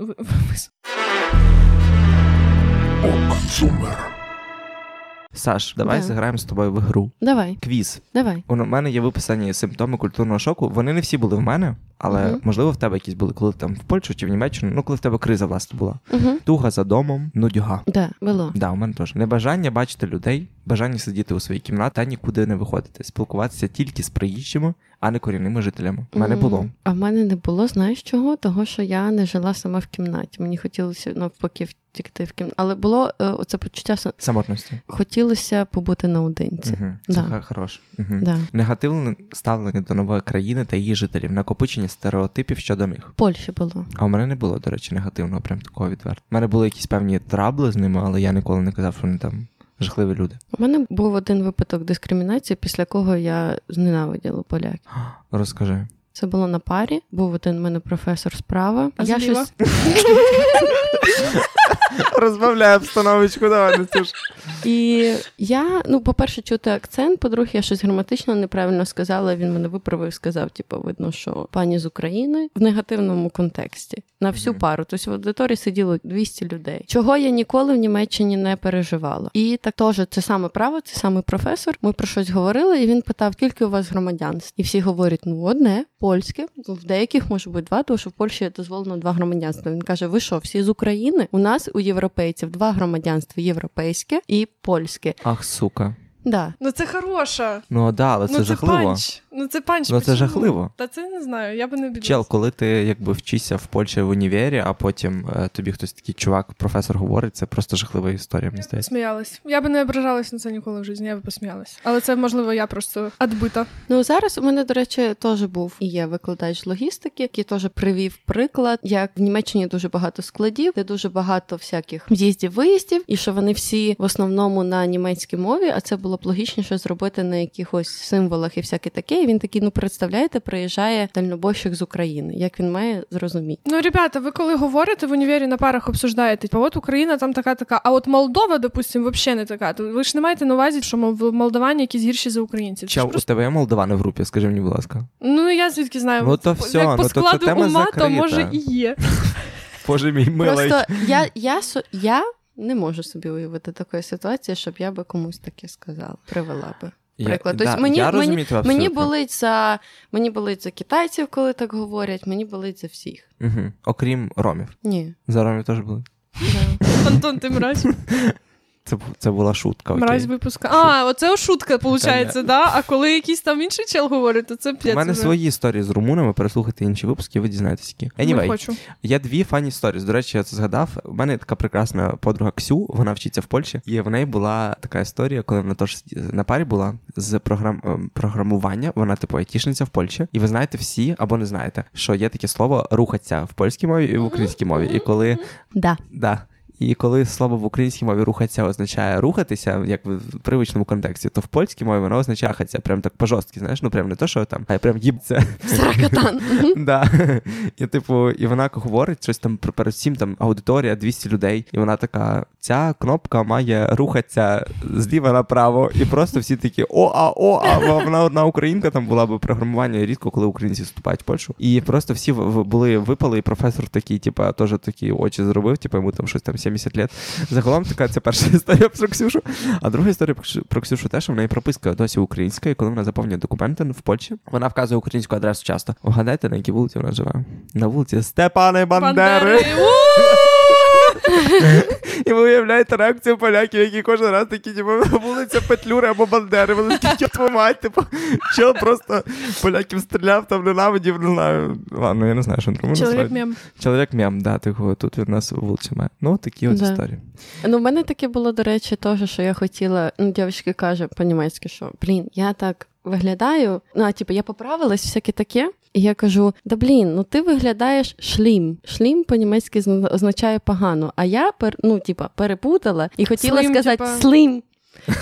Саш, давай Да. зіграємо з тобою в гру. Давай, Квіз. давай. У мене є виписані симптоми культурного шоку. Вони не всі були в мене, але Мгм. можливо в тебе якісь були, коли там в Польщу чи в Німеччину, ну коли в тебе криза власне була. Угу. Туга за домом, нудьга. Да, було. Да, у мене теж небажання бачити людей, бажання сидіти у своїй кімнаті та нікуди не виходити, спілкуватися тільки з приїжджими, а не корінними жителями. У мене було. А в мене не було, знаєш чого? Того, що я не жила сама в кімнаті. Мені хотілося навпаки втікти в кімнаті. Але було е, оце почуття Самотності. хотілося побути наодинці. Угу. Це Да. хороше. Угу. Да. Негативне ставлення до нової країни та її жителів, накопичення стереотипів щодо них. В Польщі було. А у мене не було, до речі, негативного, прям такого відверто. У мене були якісь певні трабли з ними, але я ніколи не казав, що вони там жахливі люди. У мене був один випадок дискримінації, після кого я зненавиділа поляків. Розкажи. Це було на парі. Був один у мене професор справа. А я зліва? щось Розбавляй обстановочку, давай не ж. І я, ну, по-перше, чути акцент, по-друге, я щось граматично неправильно сказала. Він мене виправив, сказав, типу, видно, що пані з України в негативному контексті на всю пару. Тобто в аудиторії сиділо 200 людей. Чого я ніколи в Німеччині не переживала. І так теж це саме право, це саме професор. Ми про щось говорили, і він питав, скільки у вас громадянств? І всі говорять: ну, одне, польське, в деяких може бути два, тому що в Польщі дозволено два громадянства. Він каже: Ви що, всі з України? У нас у європейців два громадянства європейське і польське. Ах, сука. Да. Ну це хороша. Ну да, але це ну це жахливо. панч. Ну це панч. Ну, це почему? жахливо. Та це не знаю, я би не обідалась. Чел, коли ти якби вчишся в Польщі в універі, а потім е, тобі хтось такий чувак, професор говорить, це просто жахлива історія, мені здається. Сміялась. Я би не ображалась на це ніколи в житті, я би посміялась. Але це, можливо, я просто адбита. Ну зараз у мене, до речі, теж був і є викладач логістики, який теж привів приклад, як в Німеччині дуже багато складів, де дуже багато всяких з'їздів виїздів, і що вони всі в основному на німецькій мові, а це було б логічніше зробити на якихось символах і всяке таке. І він такий, ну представляєте, приїжджає дальнобойщик з України. Як він має зрозуміти? Ну, ребята, ви коли говорите в універі на парах обсуждаєте, типу, от Україна там така така, а от Молдова, допустим, взагалі не така. То ви ж не маєте на увазі, що мол, молдавані якісь гірші за українців. Це просто... у тебе є молдавани в групі, скажи мені, будь ласка. Ну я звідки знаю, Ну, то все, як ну, по складу тема ума, то може і є. Боже мій милий. Просто я, я, со- я не можу собі уявити такої ситуації, щоб я би комусь таке сказала, привела би. Я- да, Тобто мені- я мені, Мені болить за мені болить за китайців, коли так говорять. Мені болить за всіх. Угу. Окрім ромів. Ні. За ромів теж були. Да. Антон, ти мразь. Це, це була шутка. Окей. Мразь випуска. А, оце шутка, виходить, да? А коли якийсь там інший чел говорить, то це У п'ять. мене свої історії з румунами. Переслухайте інші випуски, ви дізнаєтесь які. Не Anyway, хочу. Є дві фані сторіс. До речі, я це згадав. У мене така прекрасна подруга Ксю, вона вчиться в Польщі, і в неї була така історія, коли вона теж на парі була з програм... ем, програмування. Вона, типу, айтішниця в Польщі. І ви знаєте всі або не знаєте, що є таке слово рухатися в польській мові і в українській мові. І коли Да. да. І коли слово в українській мові рухатися означає рухатися, як в привичному контексті, то в польській мові воно означає рухатися прям так по-жорсткі, знаєш, ну прям не то, що там, а прям їбця. Сракатан. Да. І типу, і вона говорить щось там про перед всім там аудиторія 200 людей, і вона така: ця кнопка має рухатися зліва направо, і просто всі такі о, а о, а вона одна українка там була б програмування рідко, коли українці вступають в Польщу. І просто всі були випали, і професор такий, типу, теж такі очі зробив, типу, йому там щось там 70 лет. Загалом така це перша історія про Ксюшу. А друга історія про Ксюшу те, що в неї прописка досі українська, і коли вона заповнює документи в Польщі, вона вказує українську адресу часто. Вгадайте, на якій вулиці вона живе? На вулиці Степани Бандери. І ви уявляєте реакцію поляків, які кожен раз такі, типу, вулиця Петлюри або Бандери. Вони такі, твою мать, типу, чел просто поляків стріляв, там ненавидів, не знаю. Ладно, я не знаю, що він робив. Чоловік мем. Чоловік мем, да, тихо, тут від нас вулиця має. Ну, такі от Да. історії. Ну, в мене таке було, до речі, теж, що я хотіла. Ну, дівчинки каже по-німецьки, що блін, я так виглядаю. Ну, а типу, я поправилась, всяке таке. І я кажу: да блін, ну ти виглядаєш шлім. Шлім по-німецьки означає погано. А я пер, ну, типа, перепутала і хотіла Слим, сказати типа- слим.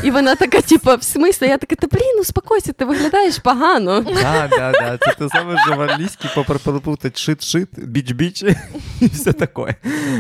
І вона така, типа, в смислі, я така, та блін, успокойся, ти виглядаєш погано. Да, да, да. Це те саме, що в англійській переплутати шит-шит, біч-біч і все таке.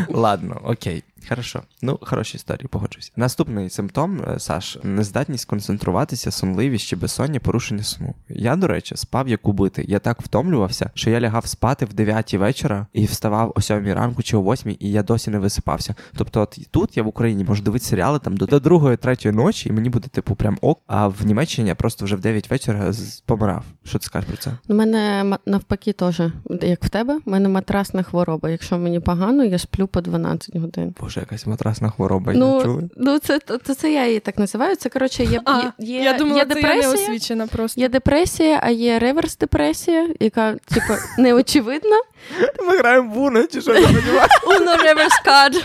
Ладно, окей. Хорошо. Ну, хороші історії, погоджуюся. Наступний симптом, е, Саш, нездатність концентруватися, сонливість чи безсоння, порушення сну. Я, до речі, спав як убитий. Я так втомлювався, що я лягав спати в 9 вечора і вставав о 7 ранку чи о 8, і я досі не висипався. Тобто, от тут я в Україні можу дивитися серіали там до 2-3 ночі, і мені буде типу прям ок. А в Німеччині я просто вже в 9 вечора помирав. Що ти скажеш про це? У мене ма- навпаки теж, як в тебе, у мене матрасна хвороба. Якщо мені погано, я сплю по 12 годин. Боже, якась матрасна хвороба. Ну, чули? ну це, то, то це я її так називаю. Це коротше є, А, є, є, я думала, є це я не депресія. просто. Є депресія, а є реверс-депресія, яка, типу, неочевидна. Ми граємо в Уно, чи що я не розумію? Uno reverse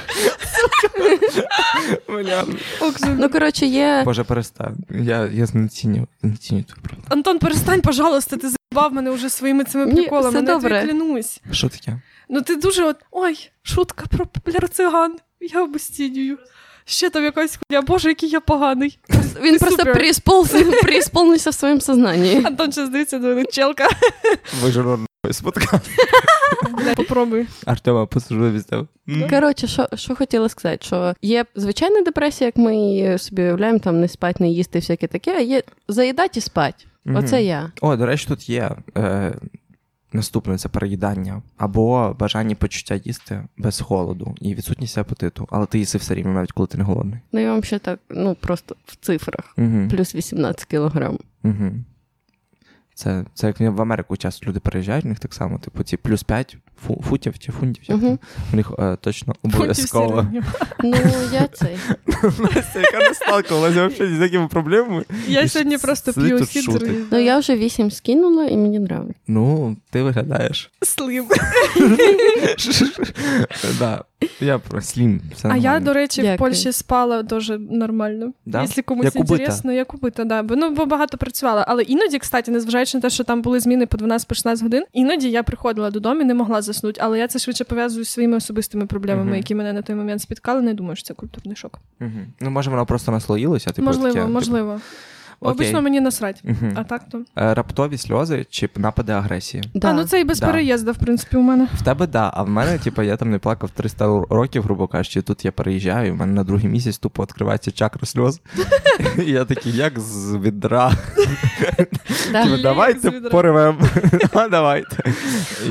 Ну, коротше, є. Боже, перестань. Я, я знеціню, знеціню твою правду. Антон, перестань, пожалуйста, ти заїбав мене вже своїми цими Ні, приколами. все Ну, я тобі клянусь. Що таке? Ну ти дуже от. Ой, шутка про популяр-циган. Я обостінюю. Ще там якась хуйня. Боже, який я поганий. Він Ти просто преісполнився в своєму сознанні. Антон ще здається до челка. Ви ж споткали. Попробуй. Артема, посажу від. Коротше, що, що хотіла сказати, що є звичайна депресія, як ми її собі уявляємо, там не спать, не їсти, всяке таке, а є заїдати і спать. Оце я. О, до речі, тут є е, наступне це переїдання або бажання почуття їсти без холоду і відсутність апетиту, але ти їси все рівно, навіть коли ти не голодний. Ну я вам ще так, ну просто в цифрах. Угу. Плюс 18 кілограм. Угу. Це, це як в Америку часто люди переїжджають, у них так само, типу, ці плюс 5 фу, футів чи фунтів. як угу. там. У них е, точно обов'язково. Ну, я цей. Настя, яка не сталкувалася взагалі з якими проблемами. Я сьогодні просто п'ю і- Ну я вже вісім скинула і мені нравиться. Ну, ти виглядаєш. Слим. Да. Я про слім. Все А я, нормально. до речі, в Польщі спала дуже нормально. Да? Якщо комусь Як убита? інтересно, як убита, да. Бо ну бо багато працювала. Але іноді, кстати, незважаючи на те, що там були зміни по 12-16 годин, іноді я приходила додому і не могла заснути. Але я це швидше пов'язую з своїми особистими проблемами, Мгм. які мене на той момент спіткали. Не думаю, що це культурний шок. Мгм. Ну, може, воно просто наслоїлося, типу, можливо, таке, можливо. Обично мені насрать. А так то. Е, Раптові сльози чи напади агресії. Да. А ну це і без Да. переїзду, в принципі, у мене. В тебе да, а в мене, типу, я там не плакав 300 років, грубо кажучи, тут я переїжджаю, і в мене на другий місяць тупо відкривається чакра сльоз. І я такий, як з відра. Да. Типу, давайте з відра. порвем. А, Давайте.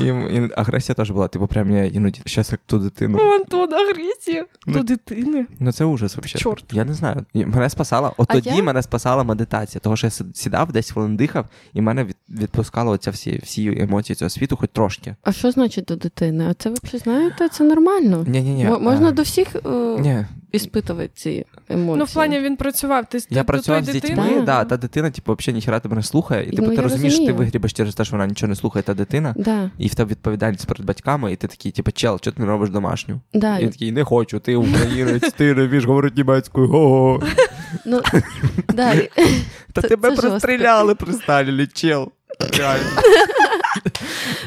І, агресія теж була, типу, прям я іноді щас як ту дитину. Антон, агресія. Ну, До дитини. Ну це ужас взагалі. Чорт. Я не знаю. Мене спасала. От тоді мене спасала медитація, того що я сідав, десь хвилин дихав, і мене від, відпускало оця всі, всі емоції цього світу, хоч трошки. А що значить до дитини? А це ви знаєте? Це нормально. Ні, ні, ні. М- Можна до всіх е, іспитувати ці емоції. Ну, в плані він працював. Ти я до працював з дітьми, дитини? да, та дитина, типу, взагалі ніхера тебе не слухає. І Ну, типу, ти розумієш, що ти розумію. вигрібеш через те, що вона нічого не слухає, та дитина. Да, І в тебе відповідальність перед батьками, і ти такий, типу, чел, що ти не робиш домашню? да. І він такий, не хочу, ти українець, ти не вмієш говорити німецькою. Ну, далі. Та Це- тебе це простріляли при Сталіні, чел. Реально.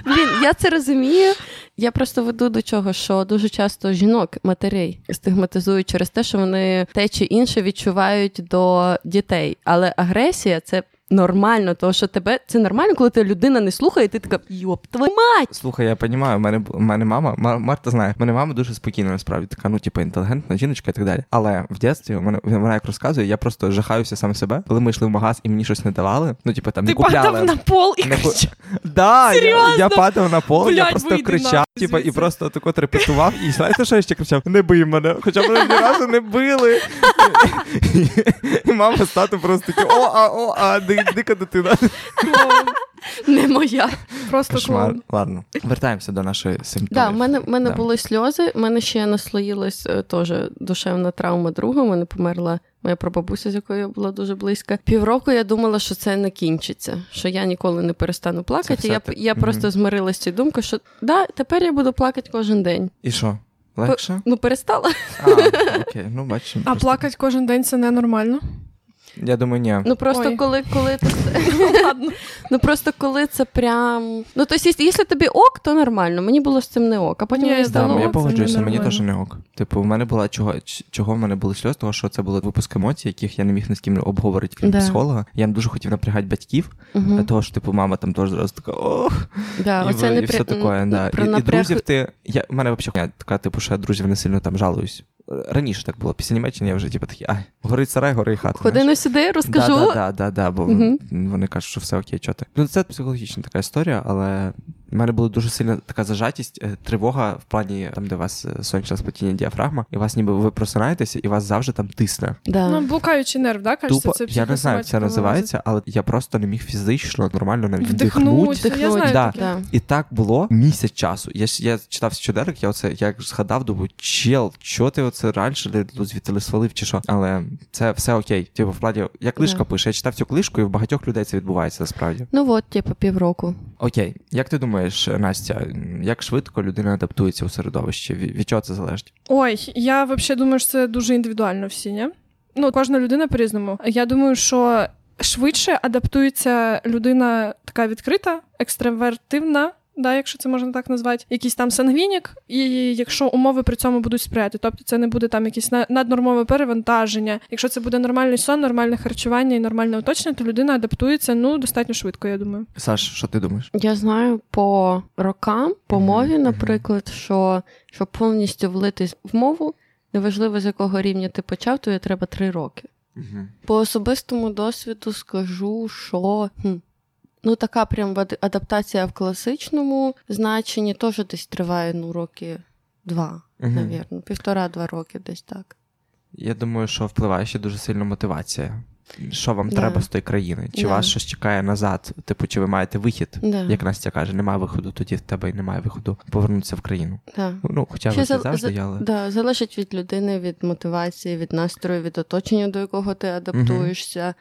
Блін, я це розумію. Я просто веду до чого, що дуже часто жінок, матерей стигматизують через те, що вони те чи інше відчувають до дітей. Але агресія це нормально, тому що тебе це нормально, коли тебе людина не слухає, і ти така йоп, твою мать! Слухай, я розумію, в мене, в мене мама, Мар- Марта знає, в мене мама дуже спокійна, насправді, така, ну, типу, інтелігентна жіночка і так далі. Але в дитинстві вона, вона як розказує, я просто жахаюся сам себе, коли ми йшли в магаз і мені щось не давали. Ну, типу, там не Ти купляли. падав на пол і Не ку- кричав. Да, я, Серйозно? я падав на пол, я Блядь, просто вийди кричав, нахуй типу, і звідси. просто тако репетував. І знаєте, що я ще кричав? Не бий мене, хоча мене ні разу не били. І мама з татом просто такі, о, а, о, а, ди- дика дитина. Не моя. Просто Кошмар. клоун. Ладно, вертаємося до нашої симптомів. Да, в мене, в мене Да. були сльози, в мене ще наслоїлась е, теж душевна травма друга. У мене померла моя прабабуся, з якою я була дуже близька. Півроку я думала, що це не кінчиться, що я ніколи не перестану плакати. Я, ти- я Мгм. просто змирилась з цією думкою, що да, тепер я буду плакати кожен день. І що? Легше? Ну, перестала. А, окей, ну бачимо. А плакати кожен день це ненормально. Я думаю, ні. Ну просто Ой. коли, коли ти ладно. Ну просто коли це прям. Ну тобто, якщо- якщо тобі ок, то нормально. Мені було з цим не ок. А потім Ні, мені Да, стало я погоджуюся, мені теж не ок. Типу, в мене була чого, чого в мене були сльози, того що це були випуск емоцій, яких я не міг ні з ким обговорити, крім Да. психолога. Я не дуже хотів напрягати батьків, Мгм. того що типу мама там теж зразу така ох. Да, і, оце ви- не і все таке, да. про І, і друзів ти. Я, в мене взагалі така, типу, що я друзів не сильно там жалуюсь. Раніше так було. Після Німеччини я вже типу такий, ай, горить сарай, гори хата. Ходи на сюди, розкажу. Да, да, да, да, да, бо угу. вони кажуть, що все окей, чого ти. Ну, це психологічна така історія, але в мене була дуже сильна така зажатість, е, тривога в плані там, де у вас е, сонячне спотіння діафрагма, і вас ніби ви просинаєтеся, і вас завжди там тисне. Да. Ну, блукаючий нерв, да, кажеться, Тупо, це я не знаю, як це називається, але я просто не міг фізично нормально навіть Вдихнуть. вдихнути. Я знаю Да. Да. І так було місяць часу. Я, я читав щоденник, я оце як згадав, думаю, чел, що ти оце раніше звідти свалив чи що. Але це все окей. Типу, в плані, я книжка Да. пише, я читав цю книжку, і в багатьох людей це відбувається насправді. Ну от, типу, півроку. Окей, як ти думаєш, Настя, як швидко людина адаптується у середовищі? Від чого це залежить? Ой, я взагалі думаю, що це дуже індивідуально всі, ні? Ну, кожна людина по-різному. Я думаю, що швидше адаптується людина така відкрита, екстравертивна. Да, якщо це можна так назвати, якийсь там сангвінік, і якщо умови при цьому будуть сприяти, тобто це не буде там якесь наднормове перевантаження. Якщо це буде нормальний сон, нормальне харчування і нормальне оточення, то людина адаптується ну достатньо швидко, я думаю. Саш, що ти думаєш? Я знаю по рокам, по мові, наприклад, що щоб повністю влитись в мову, неважливо з якого рівня ти почав, то треба три роки. По особистому досвіду скажу, що хм, ну така прям адаптація в класичному значенні теж десь триває ну роки два, Мгм. навірно, півтора-два роки, десь так. Я думаю, що впливає ще дуже сильно мотивація. Що вам Да. треба з тої країни? Чи Да. вас щось чекає назад? Типу, чи ви маєте вихід? Да. Як Настя каже, немає виходу, тоді в тебе і немає виходу повернутися в країну. Да. Ну, хоча Ще зал- завжди за- але. Да, залежить від людини, від мотивації, від настрою, від оточення, до якого ти адаптуєшся.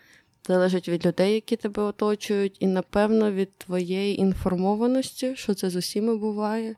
Залежить від людей, які тебе оточують, і напевно від твоєї інформованості, що це з усіма буває.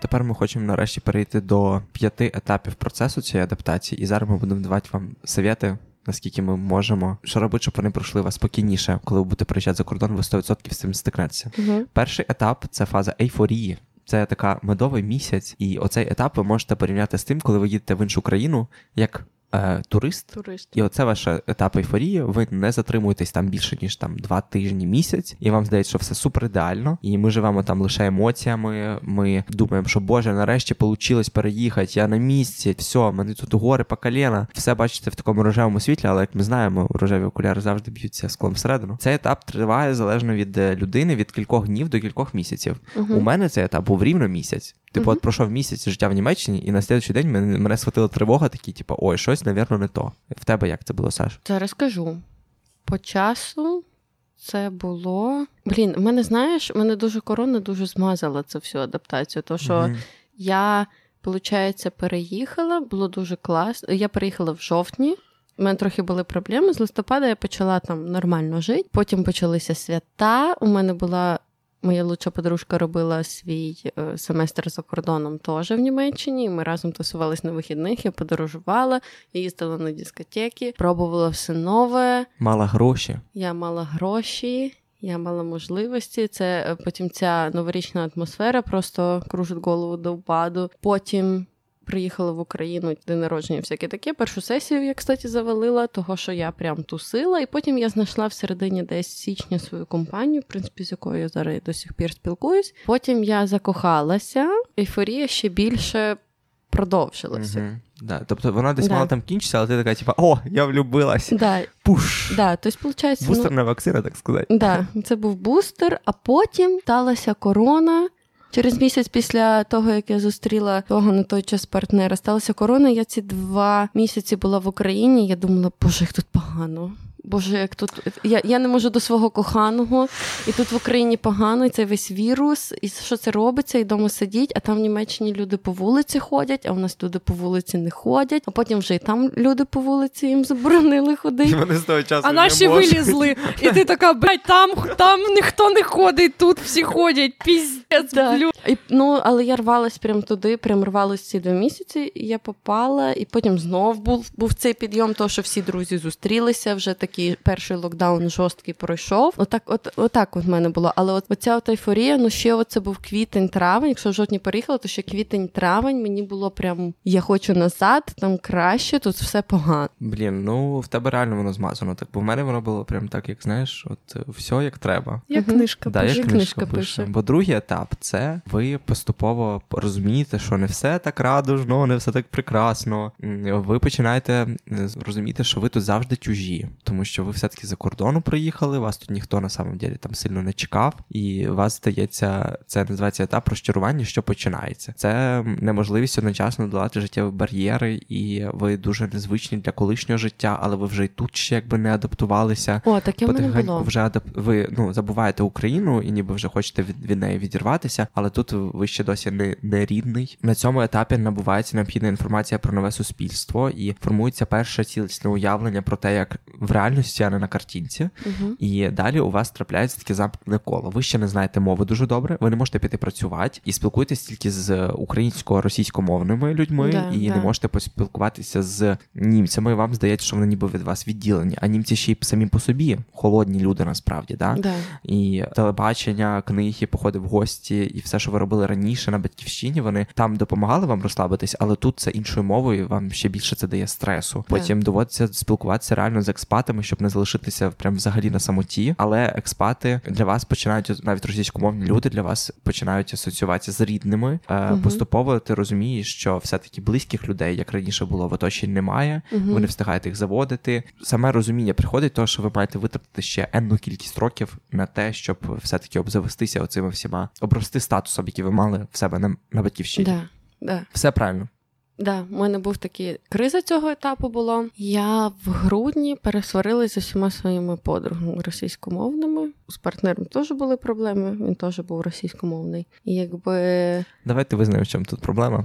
Тепер ми хочемо нарешті перейти до п'яти етапів процесу цієї адаптації, і зараз ми будемо давати вам совєти, наскільки ми можемо, що робити, щоб вони пройшли вас спокійніше, коли ви будете приїжджати за кордон, ви 100% з цим стикнетеся. Угу. Перший етап це фаза ейфорії. Це така медовий місяць, і оцей етап ви можете порівняти з тим, коли ви їдете в іншу країну як е, турист. Турист. І оце ваш етап ейфорії. Ви не затримуєтесь там більше ніж там два тижні місяць, і вам здається, що все супер ідеально. І ми живемо там лише емоціями. Ми думаємо, що Боже, нарешті вийшло переїхати. Я на місці, все, мене тут гори по коліна. Все бачите в такому рожевому світлі, але як ми знаємо, рожеві окуляри завжди б'ються склом всередину. Цей етап триває залежно від е, людини від кількох днів до кількох місяців. Угу. У мене цей етап був рівно місяць. Типу, Мгм. от пройшов місяць життя в Німеччині, і на слідчий день мене, мене схватила тривога, такі, типу, ой, щось, навірно, не то. В тебе як це було, Саш? Зараз скажу. По часу це було. Блін, в мене, знаєш, мене дуже корона дуже змазала цю всю адаптацію. То що Мгм. Я, виходить, переїхала, було дуже класно. Я переїхала в жовтні. У мене трохи були проблеми. З листопада я почала там нормально жити. Потім почалися свята. У мене була моя лучша подружка робила свій е, семестр за кордоном теж в Німеччині. Ми разом тусувались на вихідних. Я подорожувала, я їздила на дискотеки, пробувала все нове. Мала гроші. Я мала гроші, я мала можливості. Це е, потім ця новорічна атмосфера просто кружить голову до впаду. Потім приїхала в Україну день народження, всяке таке. Першу сесію я, кстати, завалила, того що я прям тусила. І потім я знайшла в середині десь січня свою компанію, в принципі, з якою я зараз до сих пір спілкуюсь. Потім я закохалася, ейфорія ще більше продовжилася. Мгм. Да. Тобто вона десь Да. мала там кінчитися, але ти така, типа, о, я влюбилась. Да, Пуш. да, тобто, виходить, Бустерна вакцина, так сказати. Да, це був бустер, а потім сталася корона. Через місяць після того, як я зустріла того на той час партнера, сталася корона. Я ці два місяці була в Україні. Я думала, боже, як тут погано. Боже, як тут я я не можу до свого коханого, і тут в Україні погано, і цей весь вірус, і що це робиться, і вдома сидіть, а там в Німеччині люди по вулиці ходять, а в нас люди по вулиці не ходять, а потім вже і там люди по вулиці їм заборонили ходити. Вони з того часу А наші вилізли. І ти така, блядь, там там ніхто не ходить, тут всі ходять, піздець, да. І, Ну, але я рвалась прямо туди, прям рвалась ці два місяці, і я попала, і потім знов був був цей підйом, того, що всі друзі зустрілися вже так такий перший локдаун жорсткий пройшов. Отак, от отак от в мене було. Але от оця от ейфорія, ну ще оце був квітень-травень. Якщо в жовтні переїхала, то ще квітень-травень мені було прям я хочу назад, там краще, тут все погано. Блін, ну в тебе реально воно змазано. Так бо в мене воно було прям так, як знаєш, от все як треба. Як угу. книжка да, пише. Як книжка пише. Бо другий етап це ви поступово розумієте, що не все так радужно, не все так прекрасно. Ви починаєте розуміти, що ви тут завжди чужі, тому що ви все-таки за кордону приїхали, вас тут ніхто на самом деле там сильно не чекав, і вас здається, це називається етап розчарування, що починається. Це неможливість одночасно долати життєві бар'єри, і ви дуже незвичні для колишнього життя, але ви вже й тут ще якби не адаптувалися. О, таке мене було. вже адап... ви ну забуваєте Україну і ніби вже хочете від, від неї відірватися, але тут ви ще досі не, не рідний. На цьому етапі набувається необхідна інформація про нове суспільство і формується перше цілісне уявлення про те, як в реальності, а не на картинці. Uh-huh. І далі у вас трапляється таке замкнене коло. Ви ще не знаєте мови дуже добре, ви не можете піти працювати і спілкуєтесь тільки з українсько-російськомовними людьми, да, і да. не можете поспілкуватися з німцями. Вам здається, що вони ніби від вас відділені. А німці ще й самі по собі холодні люди насправді. Да? да. І телебачення, книги, походи в гості, і все, що ви робили раніше на батьківщині, вони там допомагали вам розслабитись, але тут це іншою мовою. Вам ще більше це дає стресу. Потім доводиться спілкуватися реально з експатами експатами, щоб не залишитися прям взагалі на самоті. Але експати для вас починають навіть російськомовні люди для вас починають асоціюватися з рідними. uh Поступово ти розумієш, що все-таки близьких людей, як раніше було, в оточенні немає. uh Ви не встигаєте їх заводити. Саме розуміння приходить, того, що ви маєте витратити ще енну кількість років на те, щоб все-таки обзавестися оцими всіма обрости статусом, який ви мали в себе на, на батьківщині. Да, да. Все правильно. Да, у мене був такий криза цього етапу було. Я в грудні пересварилася з усіма своїми подругами російськомовними. З партнером теж були проблеми, він теж був російськомовний. І якби. Давайте визнаємо, в чому тут проблема.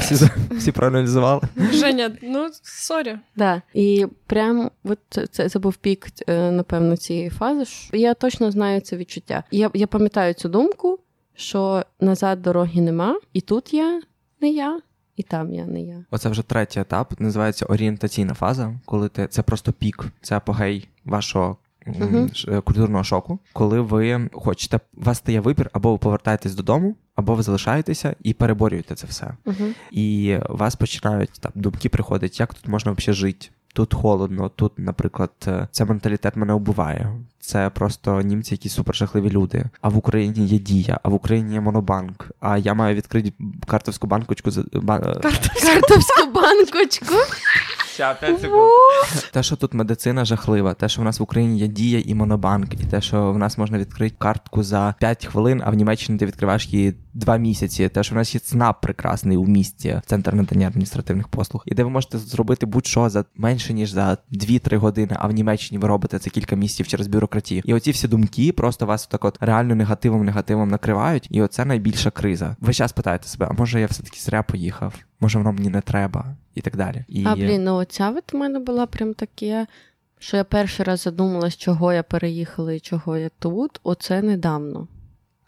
Всі всі проаналізували. Женя, ну sorry. Да. І прям от це це був пік, е, напевно, цієї фази. Я точно знаю це відчуття. Я я пам'ятаю цю думку, що назад дороги нема, і тут я не я. І там я не я. Оце вже третій етап. Називається орієнтаційна фаза, коли ти це просто пік, це апогей вашого uh культурного шоку. Коли ви хочете, у вас стає вибір, або ви повертаєтесь додому, або ви залишаєтеся і переборюєте це все. uh І у вас починають там думки приходять, як тут можна взагалі жити. Тут холодно, тут, наприклад, е, це менталітет мене убиває. Це просто німці, які супер жахливі люди. А в Україні є дія, а в Україні є монобанк. А я маю відкрити картовську банкочку за Картовську банкочку. Ще 5 секунд. Те, що тут медицина жахлива, те, що в нас в Україні є дія і монобанк, і те, що в нас можна відкрити картку за 5 хвилин, а в Німеччині ти відкриваєш її 2 місяці. Те, що в нас є ЦНАП прекрасний у місті, центр надання адміністративних послуг, і де ви можете зробити будь-що за менше ніж за 2-3 години, а в Німеччині ви робите це кілька місяців через бюрократію. І оці всі думки просто вас так от реально негативом негативом накривають, і оце найбільша криза. Ви зараз питаєте себе, а може я все таки зря поїхав? Може воно мені не треба? і так далі. І... А блін, ну оця від мене була прям таке, що я перший раз задумалась, чого я переїхала і чого я тут. Оце недавно.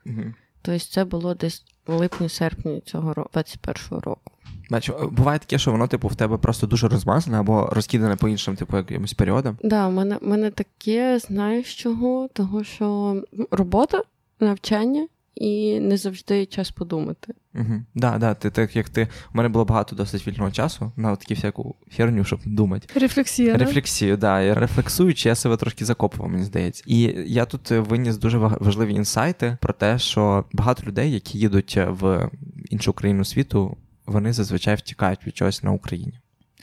Угу. Тобто це було десь липні-серпні цього року, 21-го року. Бачу, буває таке, що воно, типу, в тебе просто дуже розмазане або розкидане по іншим, типу, якимось періодам. Так, да, в мене мене таке, знаєш чого? Того, що робота, навчання і не завжди час подумати. Угу. Да, да, ти так як ти. У мене було багато досить вільного часу на таку всяку херню, щоб думати. Рефлексія. Рефлексію, да. І рефлексуючи, я себе трошки закопував, мені здається. І я тут виніс дуже важливі інсайти про те, що багато людей, які їдуть в іншу країну світу, вони зазвичай втікають від чогось на Україні.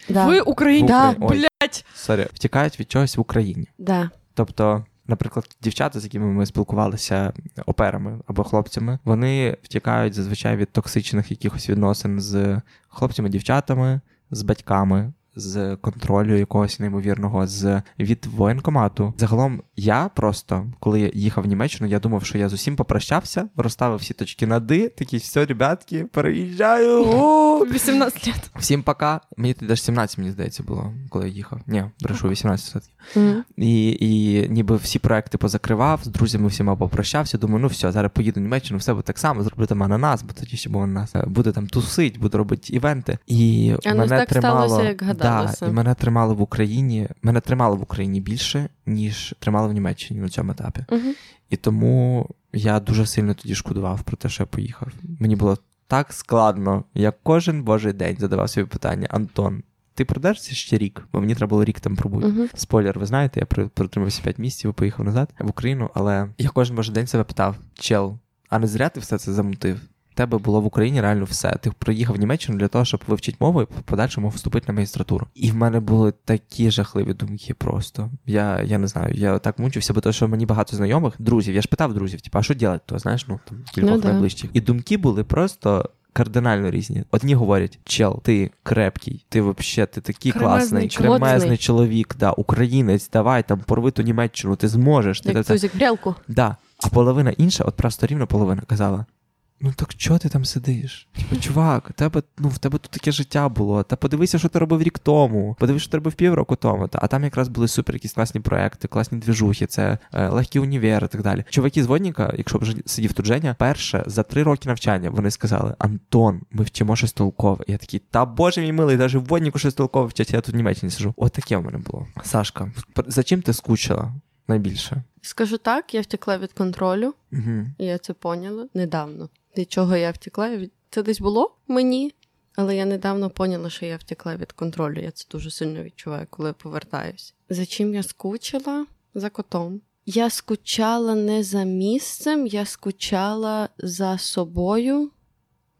Да. В Україні, да. блять. Sorry, втікають від чогось в Україні. Да. Тобто наприклад, дівчата, з якими ми спілкувалися au pair ами або хлопцями, вони втікають зазвичай від токсичних якихось відносин з хлопцями, дівчатами, з батьками. З контролю якогось неймовірного з від воєнкомату. Загалом, я просто коли їхав в Німеччину, я думав, що я з усім попрощався, розставив всі точки над «і», такі все, ребятки, переїжджаю. 18 лет. Всім пока. Мені тоді аж 17, мені здається, було, коли я їхав. Ні, брешу 18 все-таки. Мгм. І, і ніби всі проекти позакривав, з друзями всіма попрощався. Думаю, ну все, зараз поїду в Німеччину, все буде так само, зроблю там ананас, бо тоді ще був ананас. Е, Буду там тусить, буду робити івенти. І А ну, мене так тримало, сталося, як гадалося. Да, і мене тримало в Україні. Мене тримало в Україні більше, ніж тримало в Німеччині на цьому етапі. Мгм. І тому я дуже сильно тоді шкодував про те, що я поїхав. Мені було так складно. Я кожен божий день задавав собі питання: Антон, ти продержишся ще рік? Бо мені треба було рік там пробути. Мгм. Спойлер, ви знаєте, я про- протримався 5 місяців і поїхав назад в Україну, але я кожен божий день себе питав: чел, а не зря ти все це замутив? Тебе було в Україні реально все. Ти приїхав в Німеччину для того, щоб вивчити мову і в подальшому вступити на магістратуру. І в мене були такі жахливі думки просто. Я, я не знаю, я так мучився, бо то, що мені багато знайомих, друзів. Я ж питав друзів, типу, а що робити? То знаєш, ну там кількох Ну, да. найближчих. І думки були просто. Кардинально різні. Одні говорять: чел, ти крепкий, ти вообще ти такий Кремезний класний, чоловік. кремезний чоловік, да, українець, давай там порви ту Німеччину, ти зможеш. Ти Як це- тузик грілку. Да. А половина інша, от просто рівно половина казала: Ну так чого ти там сидиш? Типу, чувак, тебе, ну, в тебе тут таке життя було. Та подивися, що ти робив рік тому. Подивись, що ти робив півроку тому. Та, а там якраз були супер якісь класні проекти, класні двіжухи, це е, легкі універи і так далі. Чуваки з водніка, якщо б сидів тут Женя, перше за три роки навчання вони сказали: Антон, ми вчимо щось толкове. Я такий, та боже мій милий, навіть в водніку щось толкове вчать, я тут в Німеччині сиджу. От таке в мене було. Сашка, за чим ти скучила найбільше? Скажу так, я втекла від контролю, Угу. і я це поняла недавно. Від чого я втекла? Це десь було мені, але я недавно поняла, що я втекла від контролю. Я це дуже сильно відчуваю, коли я повертаюсь. За чим я скучила? За котом. Я скучала не за місцем, я скучала за собою,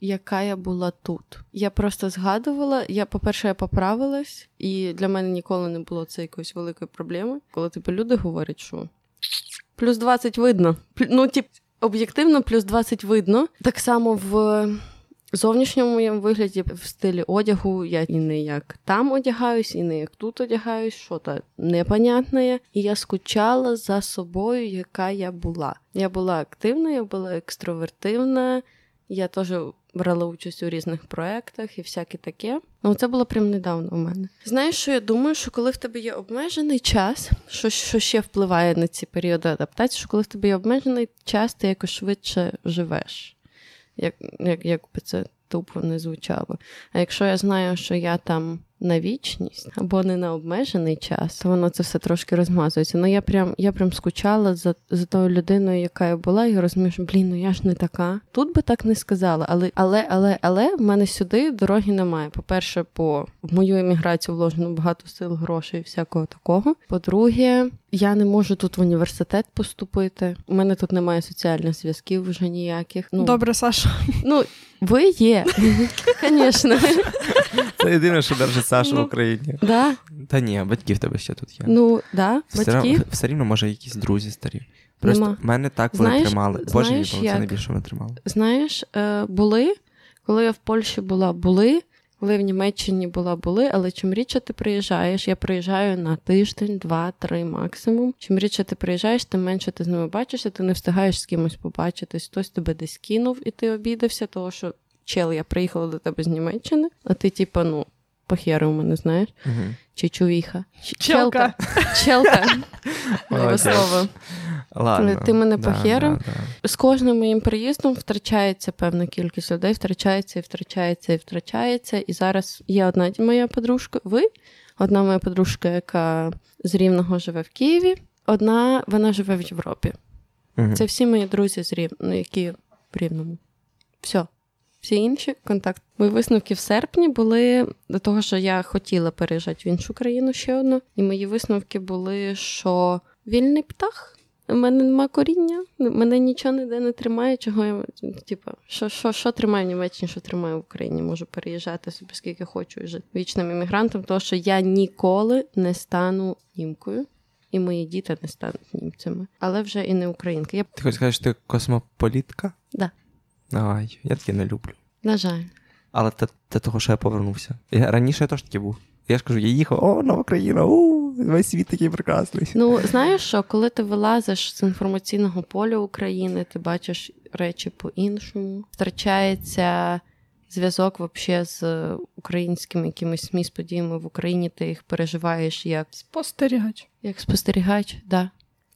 яка я була тут. Я просто згадувала, я, по-перше, я поправилась, і для мене ніколи не було це якоїсь великої проблеми. Коли типу люди говорять, що плюс 20 видно. Ну, тип, об'єктивно, плюс 20 видно. Так само в зовнішньому моєму вигляді, в стилі одягу, я і не як там одягаюсь, і не як тут одягаюсь, що то непонятне. І я скучала за собою, яка я була. Я була активна, я була екстровертивна. Я теж брала участь у різних проєктах і всяке таке. Ну, це було прям недавно у мене. Знаєш, що я думаю, що коли в тебе є обмежений час, що, що ще впливає на ці періоди адаптації, що коли в тебе є обмежений час, ти якось швидше живеш. Як, як, як би це тупо не звучало. А якщо я знаю, що я там на вічність або не на обмежений час, то воно це все трошки розмазується. Ну я прям я прям скучала за, за тою людиною, яка я була, і розумію, що блін, ну я ж не така. Тут би так не сказала, але але, але, але в мене сюди дороги немає. По-перше, по в мою еміграцію вложено багато сил, грошей і всякого такого. По-друге, я не можу тут в університет поступити. У мене тут немає соціальних зв'язків вже ніяких. Ну, Добре, Саша. ну ви є, звісно. Це єдине, що держить Сашу Ну. в Україні. Да, Та ні, батьки в тебе ще тут є. ну да, все, батьків. равно, все рівно, може, якісь друзі старі. Просто Нема. мене так коли Знаєш- тримали. Боже мій, знаєш, це як? найбільше мене тримало. Знаєш, е, були, коли я в Польщі була, були. Коли в Німеччині була, були, але чим рідше ти приїжджаєш, я приїжджаю на тиждень, два, три максимум. Чим рідше ти приїжджаєш, тим менше ти з ними бачишся, ти не встигаєш з кимось побачитись. Хтось тебе десь кинув і ти обідався, того що чел, я приїхала до тебе з Німеччини, а ти, типа, ну, похери у мене, знаєш, Угу. чи чувіха. Челка. Челка. Моє слово. Ладно. Ти мене Да, похерив? да, да. З кожним моїм приїздом втрачається певна кількість людей, втрачається і втрачається і втрачається. І зараз є одна моя подружка, ви, одна моя подружка, яка з Рівного живе в Києві, одна вона живе в Європі. Мгм. Це всі мої друзі з Рів... ну, які в Рівному. Все. Всі інші контакти. Мої висновки в серпні були до того, що я хотіла переїжджати в іншу країну ще одну. І мої висновки були, що вільний птах. У мене нема коріння, мене нічого ніде не тримає, чого я типу, що, що, що тримаю в Німеччині, що тримаю в Україні. Можу переїжджати собі скільки хочу і жити вічним іммігрантом, тому що я ніколи не стану німкою, і мої діти не стануть німцями, але вже і не українки. Я Ти хочеш сказати, що ти космополітка? Да. Ай, я таке не люблю. на жаль. Але те, те того, що я повернувся. Я, раніше я теж таки був. Я ж кажу, я їхав, о, нова країна, у, весь світ такий прекрасний. Ну, знаєш що, коли ти вилазиш з інформаційного поля України, ти бачиш речі по-іншому, втрачається зв'язок вообще з українськими якимись СМІ з подіями в Україні, ти їх переживаєш як Спостерігач. як спостерігач, да.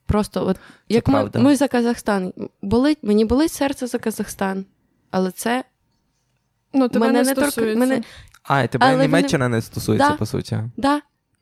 Просто от як ми, правда. ми за Казахстан. Болить, мені болить серце за Казахстан, але це Ну, тебе Мене не не стосується. мене- А, і тебе Але Німеччина не стосується, Да. по суті. да,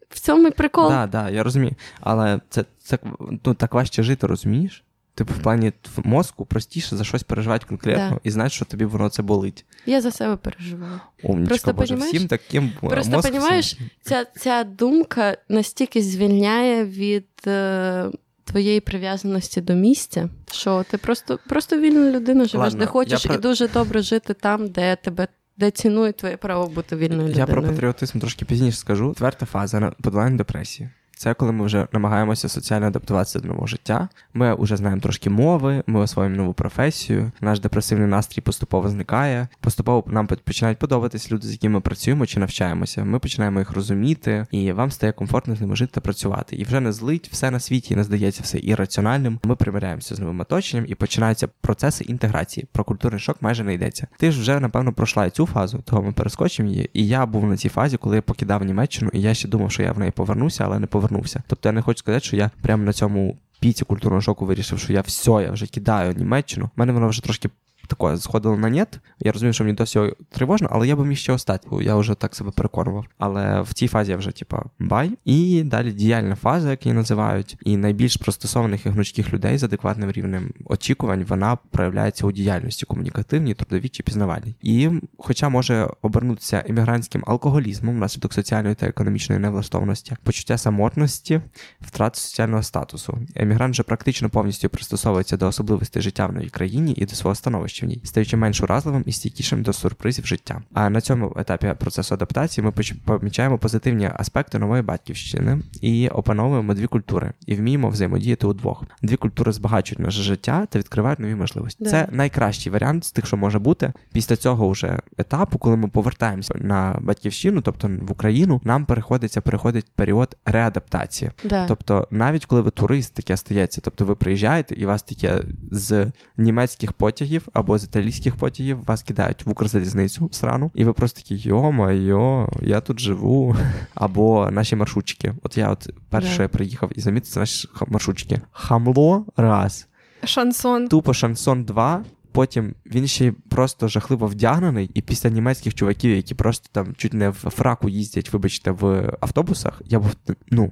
в цьому і прикол. Так, да, да, я розумію. Але це, це ну, так важче жити, розумієш? Типу, в плані в мозку простіше за щось переживати конкретно Да. і знати, що тобі воно це болить. Я за себе переживаю. Умнічка, Просто, Боже, понімаєш? всім таким е, Просто, мозк всім- Ця, ця думка настільки звільняє від е, твоєї прив'язаності до місця, що ти просто, просто вільна людина живеш, Ладно, де хочеш, про- і дуже добре жити там, де тебе де цінують твоє право бути вільною Я про патріотизм трошки пізніше скажу. Четверта фаза подолання депресії. Це коли ми вже намагаємося соціально адаптуватися до нового життя. Ми вже знаємо трошки мови, ми освоїмо нову професію. Наш депресивний настрій поступово зникає. Поступово нам починають подобатись люди, з якими ми працюємо чи навчаємося. Ми починаємо їх розуміти, і вам стає комфортно з ними жити та працювати. І вже не злить все на світі, і не здається все ірраціональним. Ми примиряємося з новим оточенням і починаються процеси інтеграції. Про культурний шок майже не йдеться. Ти ж вже напевно пройшла і цю фазу, того ми перескочимо її. І я був на цій фазі, коли я покидав Німеччину, і я ще думав, що я в неї повернуся, але не повернувся. Тобто я не хочу сказати, що я прямо на цьому піці культурного шоку вирішив, що я все, я вже кидаю Німеччину. У мене воно вже трошки. Таке сходило на нет. Я розумію, що мені досі тривожно, але я би міг ще остати. Я вже так себе переконував. Але в цій фазі я вже, типа, бай. І далі діяльна фаза, як її називають, і найбільш пристосованих і гнучких людей з адекватним рівнем очікувань вона проявляється у діяльності комунікативній, трудовій чи пізнавальній. І, хоча може обернутися емігрантським алкоголізмом внаслідок соціальної та економічної невлаштованості, почуття самотності, втрати соціального статусу. Емігрант же практично повністю пристосовується до особливостей життя в новій країні і до свого становища в ній, стаючи менш уразливим і стійкішим до сюрпризів життя. А на цьому етапі процесу адаптації ми помічаємо позитивні аспекти нової батьківщини і опановуємо дві культури і вміємо взаємодіяти удвох. Дві культури збагачують наше життя та відкривають нові можливості. Да. Це найкращий варіант з тих, що може бути. Після цього вже етапу, коли ми повертаємося на батьківщину, тобто в Україну, нам переходиться переходить період реадаптації. Да. Тобто, навіть коли ви турист, таке стається, тобто ви приїжджаєте і вас таке з німецьких потягів або з італійських потягів вас кидають в Укрзалізницю срану, і ви просто такі йо-майо, я тут живу. Або наші маршрутчики. От я от перше що я приїхав і замітив, це наші маршрутчики. Хамло раз, Шансон. тупо шансон 2. Потім він ще й просто жахливо вдягнений, і після німецьких чуваків, які просто там чуть не в фраку їздять, вибачте, в автобусах, я був ну,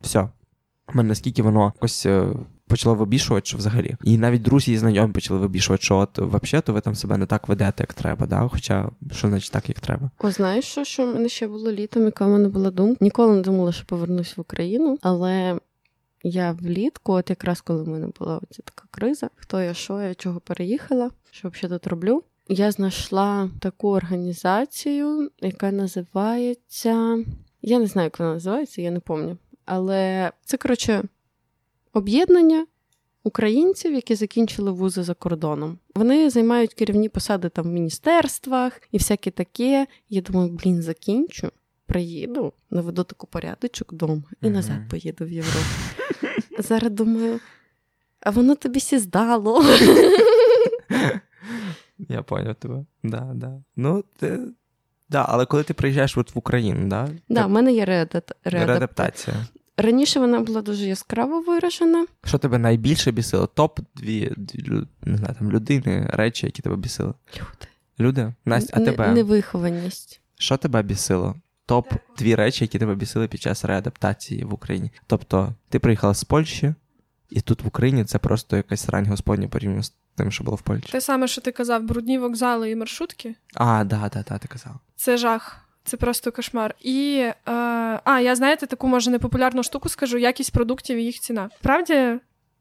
все. У мене наскільки воно якось е, почало вибішувати, що взагалі. І навіть друзі і знайомі почали вибішувати, що от взагалі ви там себе не так ведете, як треба, да? Хоча що значить так, як треба. О, знаєш, що, що в мене ще було літом, яка в мене була думка? Ніколи не думала, що повернусь в Україну, але я влітку, от якраз коли в мене була оця така криза, хто я, що я, чого переїхала, що взагалі тут роблю. Я знайшла таку організацію, яка називається. Я не знаю, як вона називається, я не пам'ятаю. Але це, коротше, об'єднання українців, які закінчили вузи за кордоном. Вони займають керівні посади там в міністерствах і всяке таке. Я думаю, блін, закінчу, приїду, наведу таку порядочок вдома і назад поїду в Європу. Зараз думаю, а воно тобі сі здало. Я поняв тебе. Да, да. Ну, ти... да, але коли ти приїжджаєш от в Україну, да? Да, в мене є реадап- реадаптація. Раніше вона була дуже яскраво виражена. Що тебе найбільше бісило? Топ дві, дві не знаю, там людини, речі, які тебе бісили. Люди. Люди? Настя, а Не- тебе? Невихованість. Що тебе бісило? Топ дві речі, які тебе бісили під час реадаптації в Україні. Тобто, ти приїхала з Польщі, і тут в Україні це просто якась рань господня порівняно з тим, що було в Польщі. Те саме, що ти казав, брудні вокзали і маршрутки. А, да, да, да, ти казав. Це жах. Це просто кошмар. І е, а, я знаєте, таку може непопулярну штуку скажу: якість продуктів і їх ціна. Правді,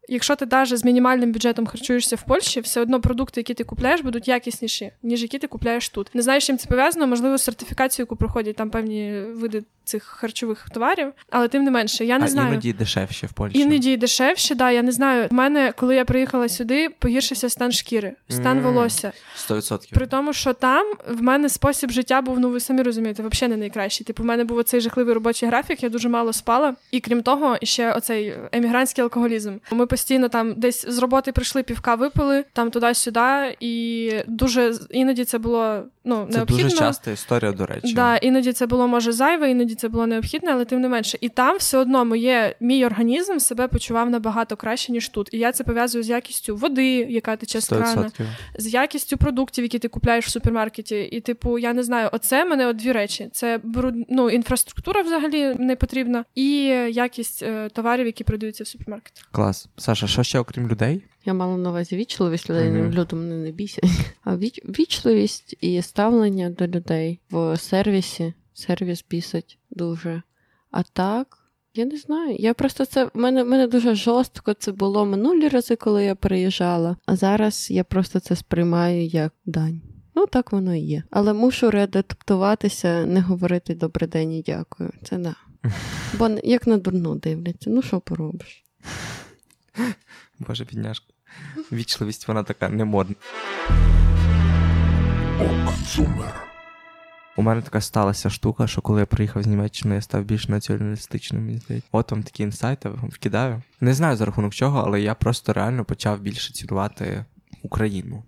якщо ти навіть з мінімальним бюджетом харчуєшся в Польщі, все одно продукти, які ти купляєш, будуть якісніші, ніж які ти купляєш тут. Не знаю, з чим це пов'язано, можливо, сертифікацію, яку проходять там певні види цих харчових товарів, але тим не менше, я не а знаю. іноді дешевше в Польщі. Іноді дешевше, да. Я не знаю. У мене, коли я приїхала сюди, погіршився стан шкіри, стан Мм. волосся. 100%. При тому, що там в мене спосіб життя був, ну ви самі розумієте, взагалі не найкращий. Типу, в мене був оцей жахливий робочий графік, я дуже мало спала. І крім того, ще оцей емігрантський алкоголізм. Ми постійно там десь з роботи прийшли, півка випили, там туди-сюди, і дуже іноді це було ну, Це необхідно. дуже часта історія, до речі. Да, іноді це було може зайве, іноді це було необхідне, але тим не менше. І там все одно моє мій організм себе почував набагато краще ніж тут. І я це пов'язую з якістю води, яка тече з крана, з якістю продуктів, які ти купляєш в супермаркеті. І, типу, я не знаю, оце мене от дві речі: це ну, інфраструктура взагалі не потрібна, і якість е, товарів, які продаються в супермаркетах. Клас. Саша, що ще окрім людей? Я мала на увазі вічливість людей, Мгм. mm люди мене не бісять. А віч, вічливість і ставлення до людей в сервісі. Сервіс бісить дуже. А так, я не знаю. Я просто це в мене, мене дуже жорстко це було минулі рази, коли я приїжджала. А зараз я просто це сприймаю як дань. Ну, так воно і є. Але мушу реадаптуватися, не говорити добрий день і дякую. Це да. Бо як на дурну дивляться, ну що поробиш? Боже, підняшка. Вічливість, вона така не модна. У мене така сталася штука, що коли я приїхав з Німеччини, я став більш націоналістичним. мені здається. От вам такі інсайти вкидаю. Не знаю за рахунок чого, але я просто реально почав більше цінувати Україну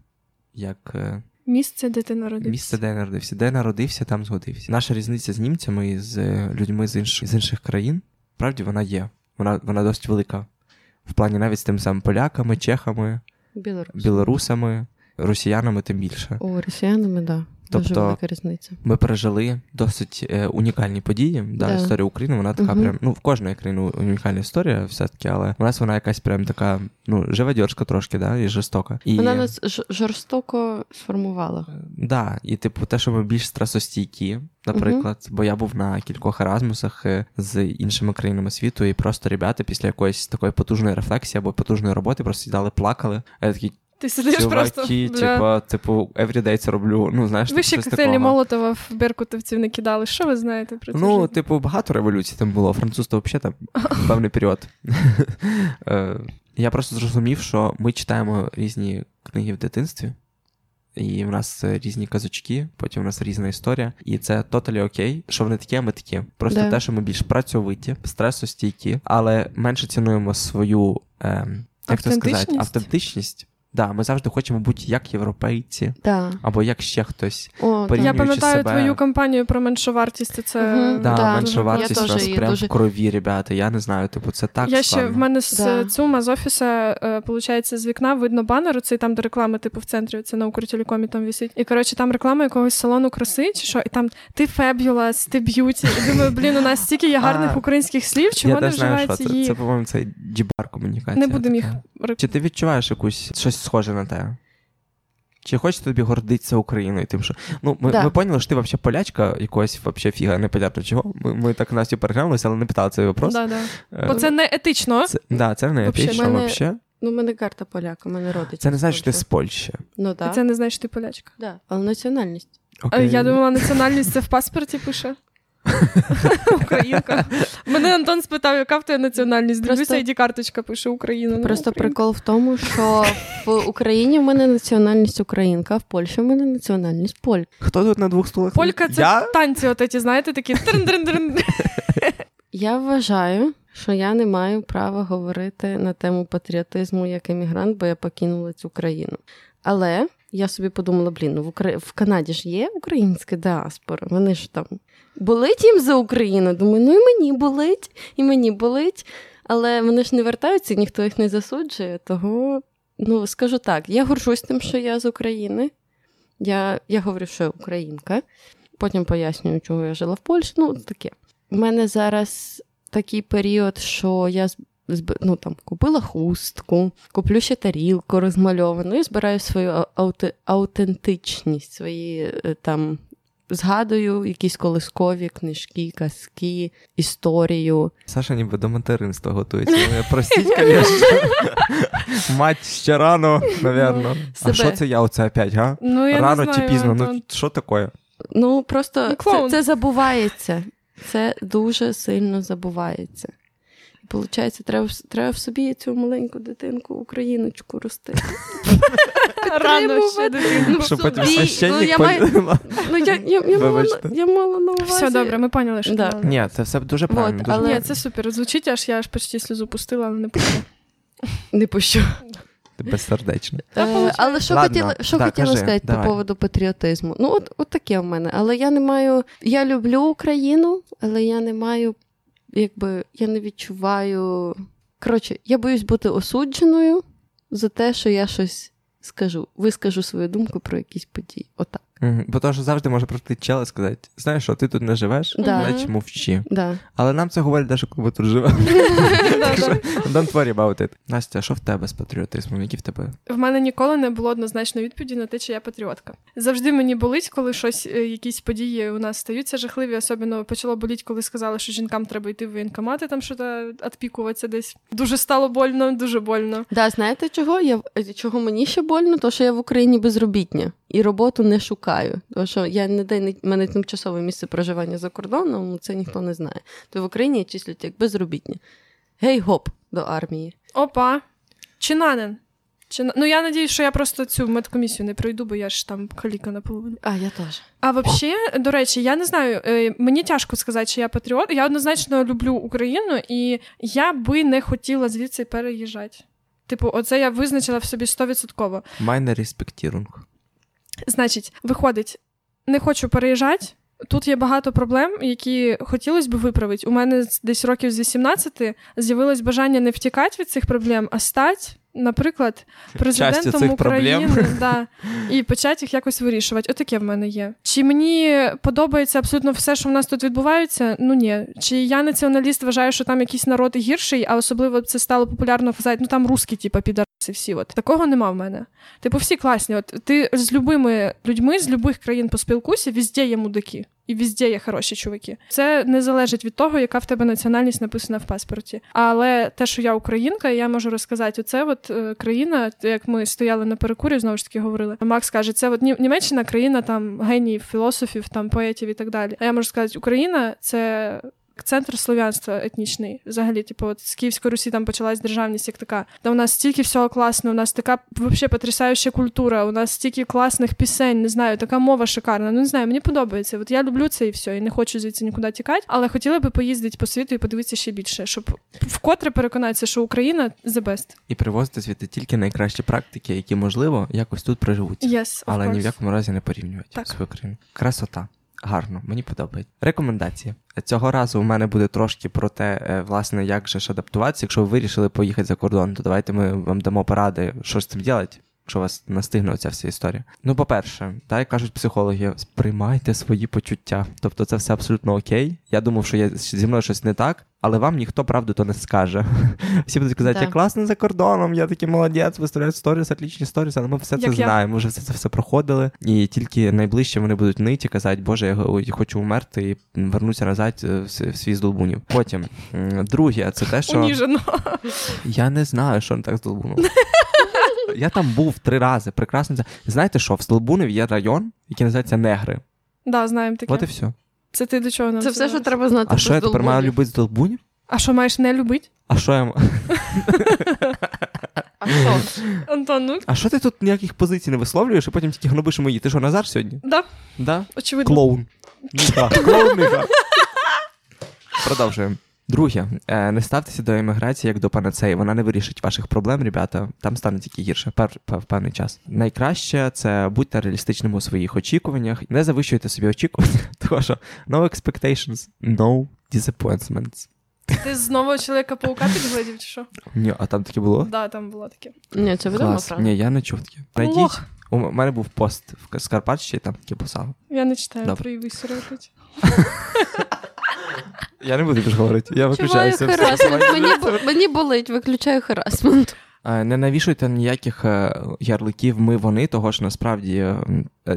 як е, Місце, де ти народився. місце, де я народився. Де я народився, там згодився. Наша різниця з німцями і з е, людьми з інших, з інших країн, справді вона є. Вона, вона досить велика. В плані навіть з тим самим поляками, чехами, білорусами, білорусами, росіянами, тим більше. О, росіянами, да. Дуже Тобто- велика різниця. Ми пережили досить е, унікальні події. Да, Да. Історія України, вона така Мгм. прям. Ну, в кожної країни унікальна історія, все-таки, але у нас вона якась прям така, ну, живодьорська трошки, да, і жорстока. І, Вона нас жорстоко сформувала. Да, і типу, те, що ми більш стресостійкі, наприклад, бо я був на кількох еразмусах е, з іншими країнами світу, і просто ребята після якоїсь такої потужної рефлексії або потужної роботи просто сідали, плакали. А я такий, Ти сидиш просто. чуваки, бля. типу, типу, everyday це роблю. Ну, знаєш, Ви ще коктейлі. Молотова в Беркутовців не кидали. Що ви знаєте про це? Ну, життя? типу, багато революцій там було. Французьто взагалі там певний період. Е, Я просто зрозумів, що ми читаємо різні книги в дитинстві, і в нас різні казочки, потім в нас різна історія. І це тоталі окей, що вони такі, а ми такі. Просто Да. те, що ми більш працьовиті, стресостійкі, але менше цінуємо свою ем, як це сказати, Автентичність? Да, ми завжди хочемо бути як європейці, Да. або як ще хтось. О, Порівнюючи Я пам'ятаю себе- твою кампанію про меншу вартість. Це Мгм. Да, Да, менша вартість у теж нас прям дуже- в крові, ребята. Я не знаю, типу, це так я ще в мене з Да. ЦУМа з офіса, е, получається, з вікна видно банер, цей там, де реклами, типу, в центрі, це на Укртелекомі там висить. І коротше, там реклама якогось салону краси, чи що, і там ти фебюлас, ти б'юті. І думаю, блін, у нас стільки є гарних А, українських слів, чого не знаю, це, це, по-моєму, це дібар комунікація. Не будемо їх Чи ти відчуваєш якусь щось схоже на те? Чи хочеш тобі гордитися Україною? Тим, що ну ми, Да. ми поняли, що ти взагалі полячка якогось вообще фіга, непонятно чого. Ми, ми так Настю переглянулися, але не питали цей вопрос. Да, да. Е, Бо це не етично. це, да, це не Вообще, етично мене- вообще. Ну, в мене карта поляка, в мене родичі. Це не значить, що ти з Польщі. Ну І так. це не значить, що ти полячка. Да. Але національність. А Окей. Я думала, національність це в паспорті пише. Українка. Мене Антон спитав, яка в тебе національність. Просто- Дивлюся, id карточка пише Україна. Ну, Просто прикол в тому, що в Україні в мене національність українка, а в Польщі в мене національність поль. Хто тут на двох стулах? Полька це Я? танці, от ці, знаєте, такі. Я вважаю, що я не маю права говорити на тему патріотизму як емігрант, бо я покинула цю країну. Але я собі подумала: блін, ну в, Укра... в Канаді ж є українська діаспора, вони ж там болить їм за Україну. Думаю, ну і мені болить, і мені болить. Але вони ж не вертаються, ніхто їх не засуджує. Того, ну скажу так, я горжусь тим, що я з України. Я, я говорю, що я українка. Потім пояснюю, чого я жила в Польщі. Ну, таке. У мене зараз такий період, що я ну, там, купила хустку, куплю ще тарілку розмальовану і збираю свою ау- аутентичність, свої е, там згадую якісь колискові книжки, казки, історію. Саша ніби до материнства готується. Ну, Простіть, звісно. Мать ще рано, напевно. А що це я оце опять, га? Ну, я Рано чи пізно? Ну що таке? Ну просто Ну, це, забувається. Це дуже сильно забувається. І виходить, треба, в- треба в собі цю маленьку дитинку, україночку рости. Рано ще Підтримувати. дитину. Ну, Що потім священник Ну, я Ну, я, мала, на- увазі. Все добре, ми поняли, що ти. Ні, це все дуже правильно. Ні, це супер. Звучить, аж я аж почти сльозу пустила, але не пустила. Не пущу. Безсердечно. Е, але що хотіла, що да, хотіла кажи, сказати давай. по поводу патріотизму? Ну, от, от таке в мене. Але я не маю. Я люблю Україну, але я не маю, якби я не відчуваю. Коротше, я боюсь бути осудженою за те, що я щось скажу, вискажу свою думку про якісь події. Отак. Бо то, що завжди може прийти чел і сказати: знаєш що, ти тут не живеш, Да. значить мовчи. Да. Але нам це говорять навіть коли ми тут живемо. Don't worry about it. Настя, що в тебе з патріотизмом? Які в тебе? В мене ніколи не було однозначної відповіді на те, чи я патріотка. Завжди мені болить, коли щось, е, якісь події у нас стаються жахливі. Особливо почало боліти, коли сказали, що жінкам треба йти в воєнкомати, там що відпікуватися десь. Дуже стало больно, дуже больно. Да, знаєте чого? Я чого мені ще больно? То що я в Україні безробітня і роботу не шукаю. Тому що я не день в мене тимчасове місце проживання за кордоном, це ніхто не знає. То в Україні я числюють як безробітня. Гей, гоп до армії. Опа, чинанин. Чина... Ну я надіюсь, що я просто цю медкомісію не пройду, бо я ж там каліка наполовину. А, я теж. А взагалі, до речі, я не знаю, е, мені тяжко сказати, чи я патріот. Я однозначно люблю Україну, і я би не хотіла звідси переїжджати. Типу, оце я визначила в собі 100%. Майне респектірунг. Значить, виходить, не хочу переїжджати. Тут є багато проблем, які хотілося б виправити. У мене десь років з 18 з'явилось бажання не втікати від цих проблем, а стати, наприклад, президентом цих України проблем. да, і почати їх якось вирішувати. Отаке в мене є. Чи мені подобається абсолютно все, що в нас тут відбувається? Ну ні. Чи я націоналіст вважаю, що там якийсь народ гірший, а особливо це стало популярно казати, ну там русські, типа, підараси всі. От такого нема в мене. Типу, всі класні. От ти з любими людьми з любих країн поспілкуйся, везде є мудаки. І везде є хороші чуваки. Це не залежить від того, яка в тебе національність написана в паспорті. Але те, що я українка, я можу розказати, оце от е, країна, як ми стояли на перекурі, знову ж таки говорили. Макс каже, це от Німеччина країна там геніїв, філософів, там поетів і так далі. А я можу сказати, Україна це. Центр слов'янства етнічний, взагалі, типу, от з Київської Русі там почалась державність як така. Та у нас стільки всього класного, у нас така взагалі потрясаюча культура, у нас стільки класних пісень, не знаю, така мова шикарна. Ну не знаю, мені подобається. От я люблю це і все, і не хочу звідси нікуди тікати, але хотіла би поїздити по світу і подивитися ще більше, щоб вкотре переконатися, що Україна the best. І привозити звідти тільки найкращі практики, які, можливо, якось тут проживуть. Yes, of Але ні в якому разі не порівнювати Так. свою країну. Красота. Гарно, мені подобається. Рекомендації. Цього разу у мене буде трошки про те, е, власне, як же ж адаптуватися. Якщо ви вирішили поїхати за кордон, то давайте ми вам дамо поради, що з цим робити, якщо вас настигне ця вся історія. Ну, по-перше, так як кажуть психологи, сприймайте свої почуття. Тобто це все абсолютно окей. Я думав, що є зі мною щось не так, але вам ніхто правду то не скаже. Всі будуть казати, Да. я класно за кордоном, я такий молодець, виставляють сторіс, отлічні сторіс, але ми все це я. знаємо, ми вже все це все проходили. І тільки найближче вони будуть ниті казати, Боже, я хочу вмерти і вернутися назад е, в свій з долбунів. Потім, друге, це те, що Уніжено. я не знаю, що не так з Долбуном. Я там був три рази, прекрасно. Знаєте що, в Столбунів є район, який називається Негри. Да, знаємо таке. От і все. Це ти до чого нам Це все, що треба знати. А що я тепер маю любити з Долбунів? А що маєш не любити? А що я А що? Антон, ну А що ти тут ніяких позицій не висловлюєш, і потім тільки гнобиш мої? Ти що, Назар сьогодні? да, Да? очевидно. Клоун. Ніга. Клоун. Продовжуємо. Друге, е, не ставтеся до еміграції як до панацеї. Вона не вирішить ваших проблем, ребята. Там стане тільки гірше пер, пер- певний час. Найкраще це будьте реалістичними у своїх очікуваннях. Не завищуйте собі очікування, тому що no expectations, no disappointments. Ти знову чоловіка паука підглядів, чи що? Ні, а там таке було? Да, там було таке. Ні, це відомо, Клас. правда? Ні, я не чув таке. Найдіть. У мене був пост в Скарпатщині, там таке писав. Я не читаю Добре. про її стереотип. Я не буду більше говорити. Я бо- мені болить, виключаю харасмент. Е, не навішуйте ніяких е, ярликів ми вони, того ж насправді, е,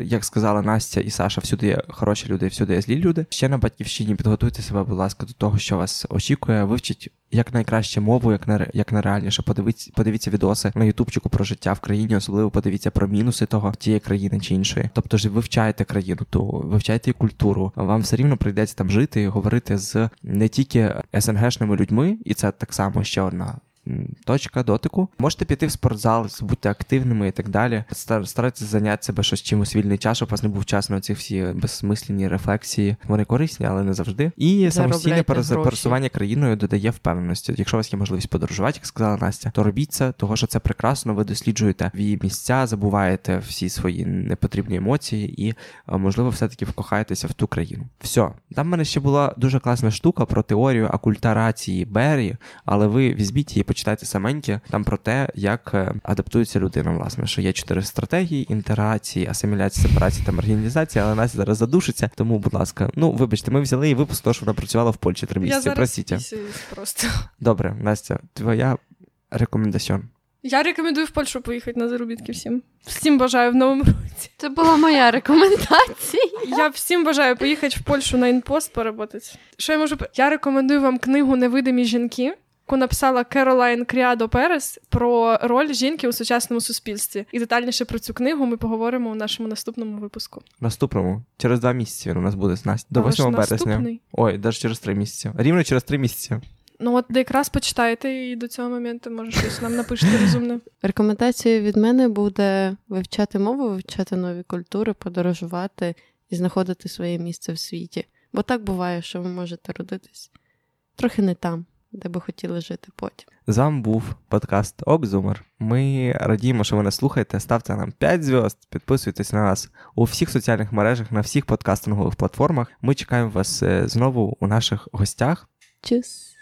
як сказала Настя і Саша, всюди є хороші люди, всюди є злі люди. Ще на батьківщині підготуйте себе, будь ласка, до того, що вас очікує. Вивчіть як найкраще мову, як на як найреальніше. Подивіться, подивіться відоси на Ютубчику про життя в країні, особливо подивіться про мінуси того тієї країни чи іншої. Тобто ж вивчайте країну, ту вивчайте і культуру. Вам все рівно прийдеться там жити і говорити з не тільки СНГшними людьми, і це так само ще одна точка дотику. Можете піти в спортзал, бути активними і так далі. Старайтеся зайняти себе щось чимось вільний час, щоб у вас не був час на ці всі безсмислені рефлексії. Вони корисні, але не завжди. І самостійне пересування країною додає впевненості. Якщо у вас є можливість подорожувати, як сказала Настя, то робіть це, того що це прекрасно. Ви досліджуєте її місця, забуваєте всі свої непотрібні емоції, і можливо, все-таки вкохаєтеся в ту країну. Все, там в мене ще була дуже класна штука про теорію акультарації Беррі, але ви візьміть її почитайте саменьке там про те, як е, адаптується людина, власне, що є чотири стратегії: інтерації, асиміляції, сепарації та маргіналізації, але Настя зараз задушиться. Тому, будь ласка, ну вибачте, ми взяли і випуск, того, що вона працювала в Польщі три місяці. Я Простіть. просто. Добре, Настя, твоя рекомендаціон. Я рекомендую в Польщу поїхати на заробітки всім. Всім бажаю в новому році. Це була моя рекомендація. Я всім бажаю поїхати в Польщу на інпост поработати. Що я можу Я рекомендую вам книгу Невидимі жінки написала Керолайн Кріадо Перес про роль жінки у сучасному суспільстві. І детальніше про цю книгу ми поговоримо у нашому наступному випуску. Наступному через два місяці він у нас буде з Настя. до 8 березня. Ой, навіть через три місяці. Рівно через три місяці. Ну от якраз почитайте і до цього моменту може щось нам напишете розумне. Рекомендацією від мене буде вивчати мову, вивчати нові культури, подорожувати і знаходити своє місце в світі. Бо так буває, що ви можете родитись трохи не там де би хотіли жити потім. З вами був подкаст Окзумер. Ми радіємо, що ви нас слухаєте. Ставте нам 5 зв'язд, підписуйтесь на нас у всіх соціальних мережах, на всіх подкастингових платформах. Ми чекаємо вас е, знову у наших гостях. Чус!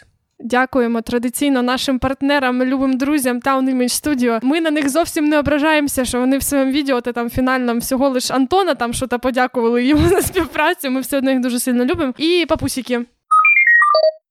Дякуємо традиційно нашим партнерам, любим друзям Town Image Studio. Ми на них зовсім не ображаємося, що вони в своєму відео та там фінальному всього лиш Антона там що то подякували йому за співпрацю. Ми все одно їх дуже сильно любимо. І папусіки.